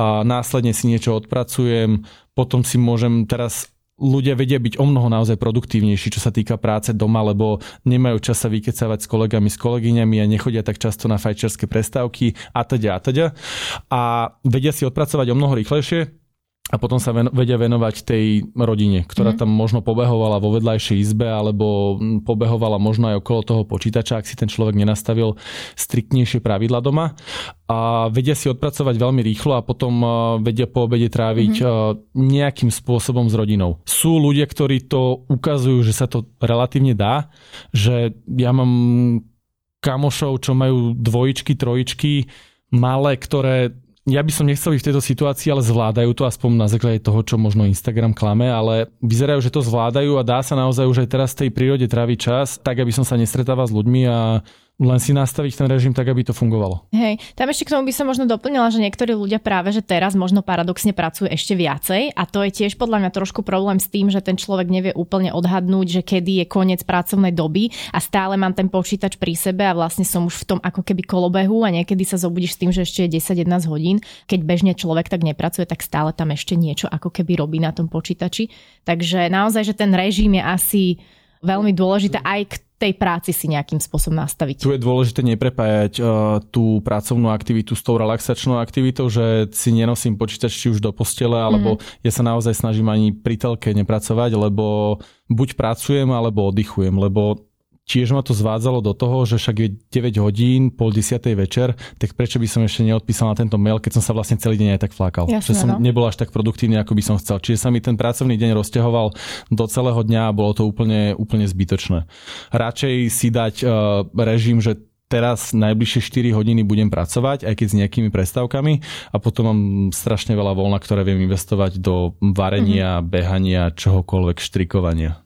a následne si niečo odpracujem, potom si môžem teraz ľudia vedia byť o mnoho naozaj produktívnejší, čo sa týka práce doma, lebo nemajú čas sa vykecávať s kolegami, s kolegyňami a nechodia tak často na fajčerské prestávky a teda a teda. A vedia si odpracovať o mnoho rýchlejšie, a potom sa ven, vedia venovať tej rodine, ktorá mm. tam možno pobehovala vo vedľajšej izbe alebo pobehovala možno aj okolo toho počítača, ak si ten človek nenastavil striktnejšie pravidla doma. A vedia si odpracovať veľmi rýchlo a potom vedia po obede tráviť mm. nejakým spôsobom s rodinou. Sú ľudia, ktorí to ukazujú, že sa to relatívne dá, že ja mám kamošov, čo majú dvojičky, trojičky, malé, ktoré ja by som nechcel byť v tejto situácii, ale zvládajú to aspoň na základe toho, čo možno Instagram klame, ale vyzerajú, že to zvládajú a dá sa naozaj už aj teraz v tej prírode tráviť čas, tak aby som sa nestretával s ľuďmi a len si nastaviť ten režim tak, aby to fungovalo. Hej, tam ešte k tomu by som možno doplnila, že niektorí ľudia práve, že teraz možno paradoxne pracujú ešte viacej a to je tiež podľa mňa trošku problém s tým, že ten človek nevie úplne odhadnúť, že kedy je koniec pracovnej doby a stále mám ten počítač pri sebe a vlastne som už v tom ako keby kolobehu a niekedy sa zobudíš s tým, že ešte je 10-11 hodín. Keď bežne človek tak nepracuje, tak stále tam ešte niečo ako keby robí na tom počítači. Takže naozaj, že ten režim je asi veľmi dôležité aj k tej práci si nejakým spôsobom nastaviť. Tu je dôležité neprepájať uh, tú pracovnú aktivitu s tou relaxačnou aktivitou, že si nenosím počítač či už do postele, alebo mm. ja sa naozaj snažím ani pri telke nepracovať, lebo buď pracujem, alebo oddychujem, lebo tiež ma to zvádzalo do toho, že však je 9 hodín, pol 10. večer, tak prečo by som ešte neodpísal na tento mail, keď som sa vlastne celý deň aj tak flákal. Jasne, že som no. nebol až tak produktívny, ako by som chcel. Čiže sa mi ten pracovný deň rozťahoval do celého dňa a bolo to úplne, úplne zbytočné. Radšej si dať uh, režim, že teraz najbližšie 4 hodiny budem pracovať, aj keď s nejakými prestávkami a potom mám strašne veľa voľna, ktoré viem investovať do varenia, mm-hmm. behania, čohokoľvek, štrikovania.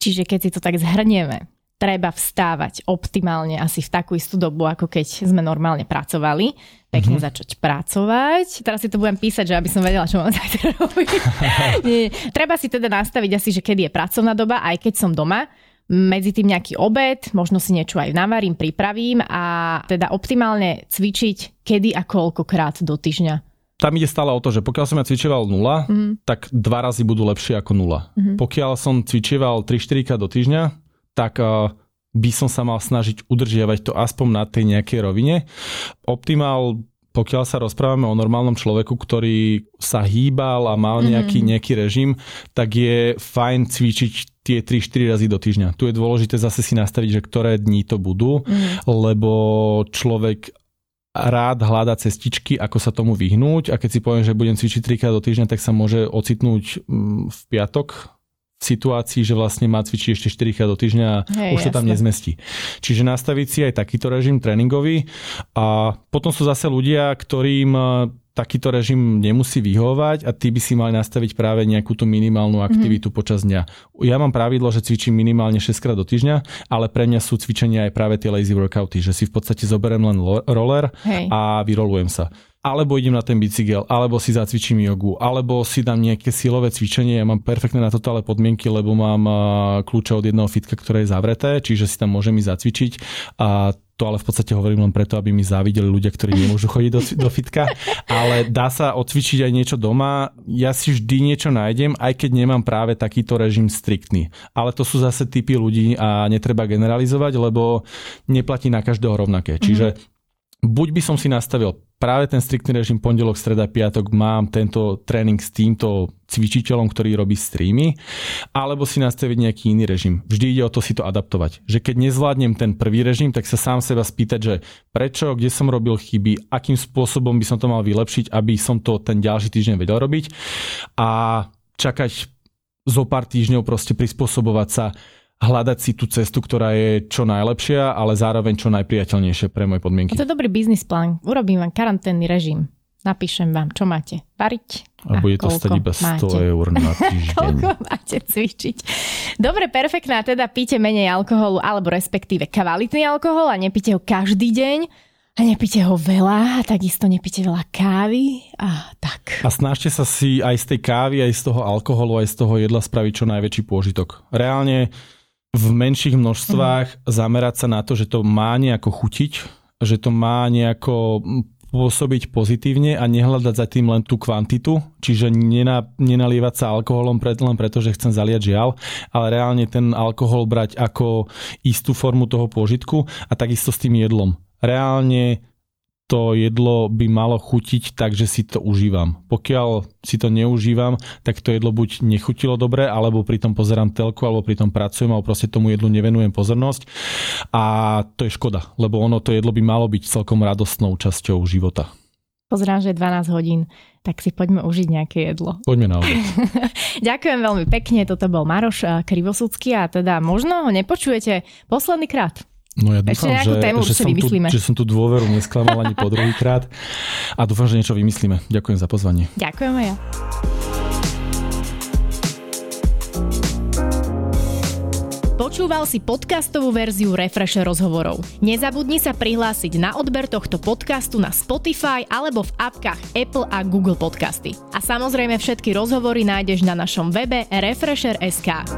Čiže keď si to tak zhrnieme, treba vstávať optimálne asi v takú istú dobu, ako keď sme normálne pracovali. Pekne mm-hmm. začať pracovať. Teraz si to budem písať, že aby som vedela, čo mám zajtra robiť. Nie. Treba si teda nastaviť asi, že kedy je pracovná doba, aj keď som doma. Medzi tým nejaký obed, možno si niečo aj navarím, pripravím a teda optimálne cvičiť kedy a koľkokrát do týždňa tam ide stále o to, že pokiaľ som ja cvičeval nula, mm. tak dva razy budú lepšie ako nula. Mm. Pokiaľ som cvičeval 3-4 do týždňa, tak by som sa mal snažiť udržiavať to aspoň na tej nejakej rovine. Optimál pokiaľ sa rozprávame o normálnom človeku, ktorý sa hýbal a mal nejaký, mm-hmm. nejaký režim, tak je fajn cvičiť tie 3-4 razy do týždňa. Tu je dôležité zase si nastaviť, že ktoré dní to budú, mm-hmm. lebo človek rád hľada cestičky, ako sa tomu vyhnúť a keď si poviem, že budem cvičiť 3 krát do týždňa, tak sa môže ocitnúť mm, v piatok situácii, že vlastne má cvičiť ešte 4 krát do týždňa a Hej, už to tam nezmestí. Čiže nastaviť si aj takýto režim tréningový a potom sú zase ľudia, ktorým takýto režim nemusí vyhovať a ty by si mali nastaviť práve nejakú tú minimálnu mhm. aktivitu mm-hmm. počas dňa. Ja mám pravidlo, že cvičím minimálne 6 krát do týždňa, ale pre mňa sú cvičenia aj práve tie lazy workouty, že si v podstate zoberiem len roller Hej. a vyrolujem sa alebo idem na ten bicykel, alebo si zacvičím jogu, alebo si dám nejaké silové cvičenie. Ja mám perfektné na toto ale podmienky, lebo mám kľúče od jedného fitka, ktoré je zavreté, čiže si tam môžem ísť zacvičiť a to ale v podstate hovorím len preto, aby mi závideli ľudia, ktorí nemôžu chodiť do, do fitka. Ale dá sa odcvičiť aj niečo doma. Ja si vždy niečo nájdem, aj keď nemám práve takýto režim striktný. Ale to sú zase typy ľudí a netreba generalizovať, lebo neplatí na každého rovnaké. Čiže buď by som si nastavil práve ten striktný režim pondelok, streda, piatok mám tento tréning s týmto cvičiteľom, ktorý robí streamy, alebo si nastaviť nejaký iný režim. Vždy ide o to si to adaptovať. Že keď nezvládnem ten prvý režim, tak sa sám seba spýtať, že prečo, kde som robil chyby, akým spôsobom by som to mal vylepšiť, aby som to ten ďalší týždeň vedel robiť a čakať zo pár týždňov proste prispôsobovať sa hľadať si tú cestu, ktorá je čo najlepšia, ale zároveň čo najpriateľnejšia pre moje podmienky. To je dobrý biznis plán. Urobím vám karanténny režim. Napíšem vám, čo máte variť. A, a bude to stať iba 100 máte. eur na týždeň. koľko máte cvičiť. Dobre, perfektná, teda píte menej alkoholu, alebo respektíve kvalitný alkohol a nepíte ho každý deň. A nepíte ho veľa, a takisto nepíte veľa kávy a tak. A snažte sa si aj z tej kávy, aj z toho alkoholu, aj z toho jedla spraviť čo najväčší pôžitok. Reálne v menších množstvách mm. zamerať sa na to, že to má nejako chutiť, že to má nejako pôsobiť pozitívne a nehľadať za tým len tú kvantitu, čiže nena, nenalievať sa alkoholom pred, len preto, že chcem zaliať žiaľ, ale reálne ten alkohol brať ako istú formu toho pôžitku a takisto s tým jedlom. Reálne to jedlo by malo chutiť tak, že si to užívam. Pokiaľ si to neužívam, tak to jedlo buď nechutilo dobre, alebo pri tom pozerám telku, alebo pri tom pracujem, alebo proste tomu jedlu nevenujem pozornosť. A to je škoda, lebo ono to jedlo by malo byť celkom radostnou časťou života. Pozerám, že je 12 hodín, tak si poďme užiť nejaké jedlo. Poďme na Ďakujem veľmi pekne, toto bol Maroš Krivosudský a teda možno ho nepočujete posledný krát. No ja dúfam, že, tému že, som tu, že som tu dôveru nesklamal ani po druhýkrát a dúfam, že niečo vymyslíme. Ďakujem za pozvanie. Ďakujem ja. Počúval si podcastovú verziu Refresher rozhovorov. Nezabudni sa prihlásiť na odber tohto podcastu na Spotify alebo v apkách Apple a Google Podcasty. A samozrejme všetky rozhovory nájdeš na našom webe Refresher.sk.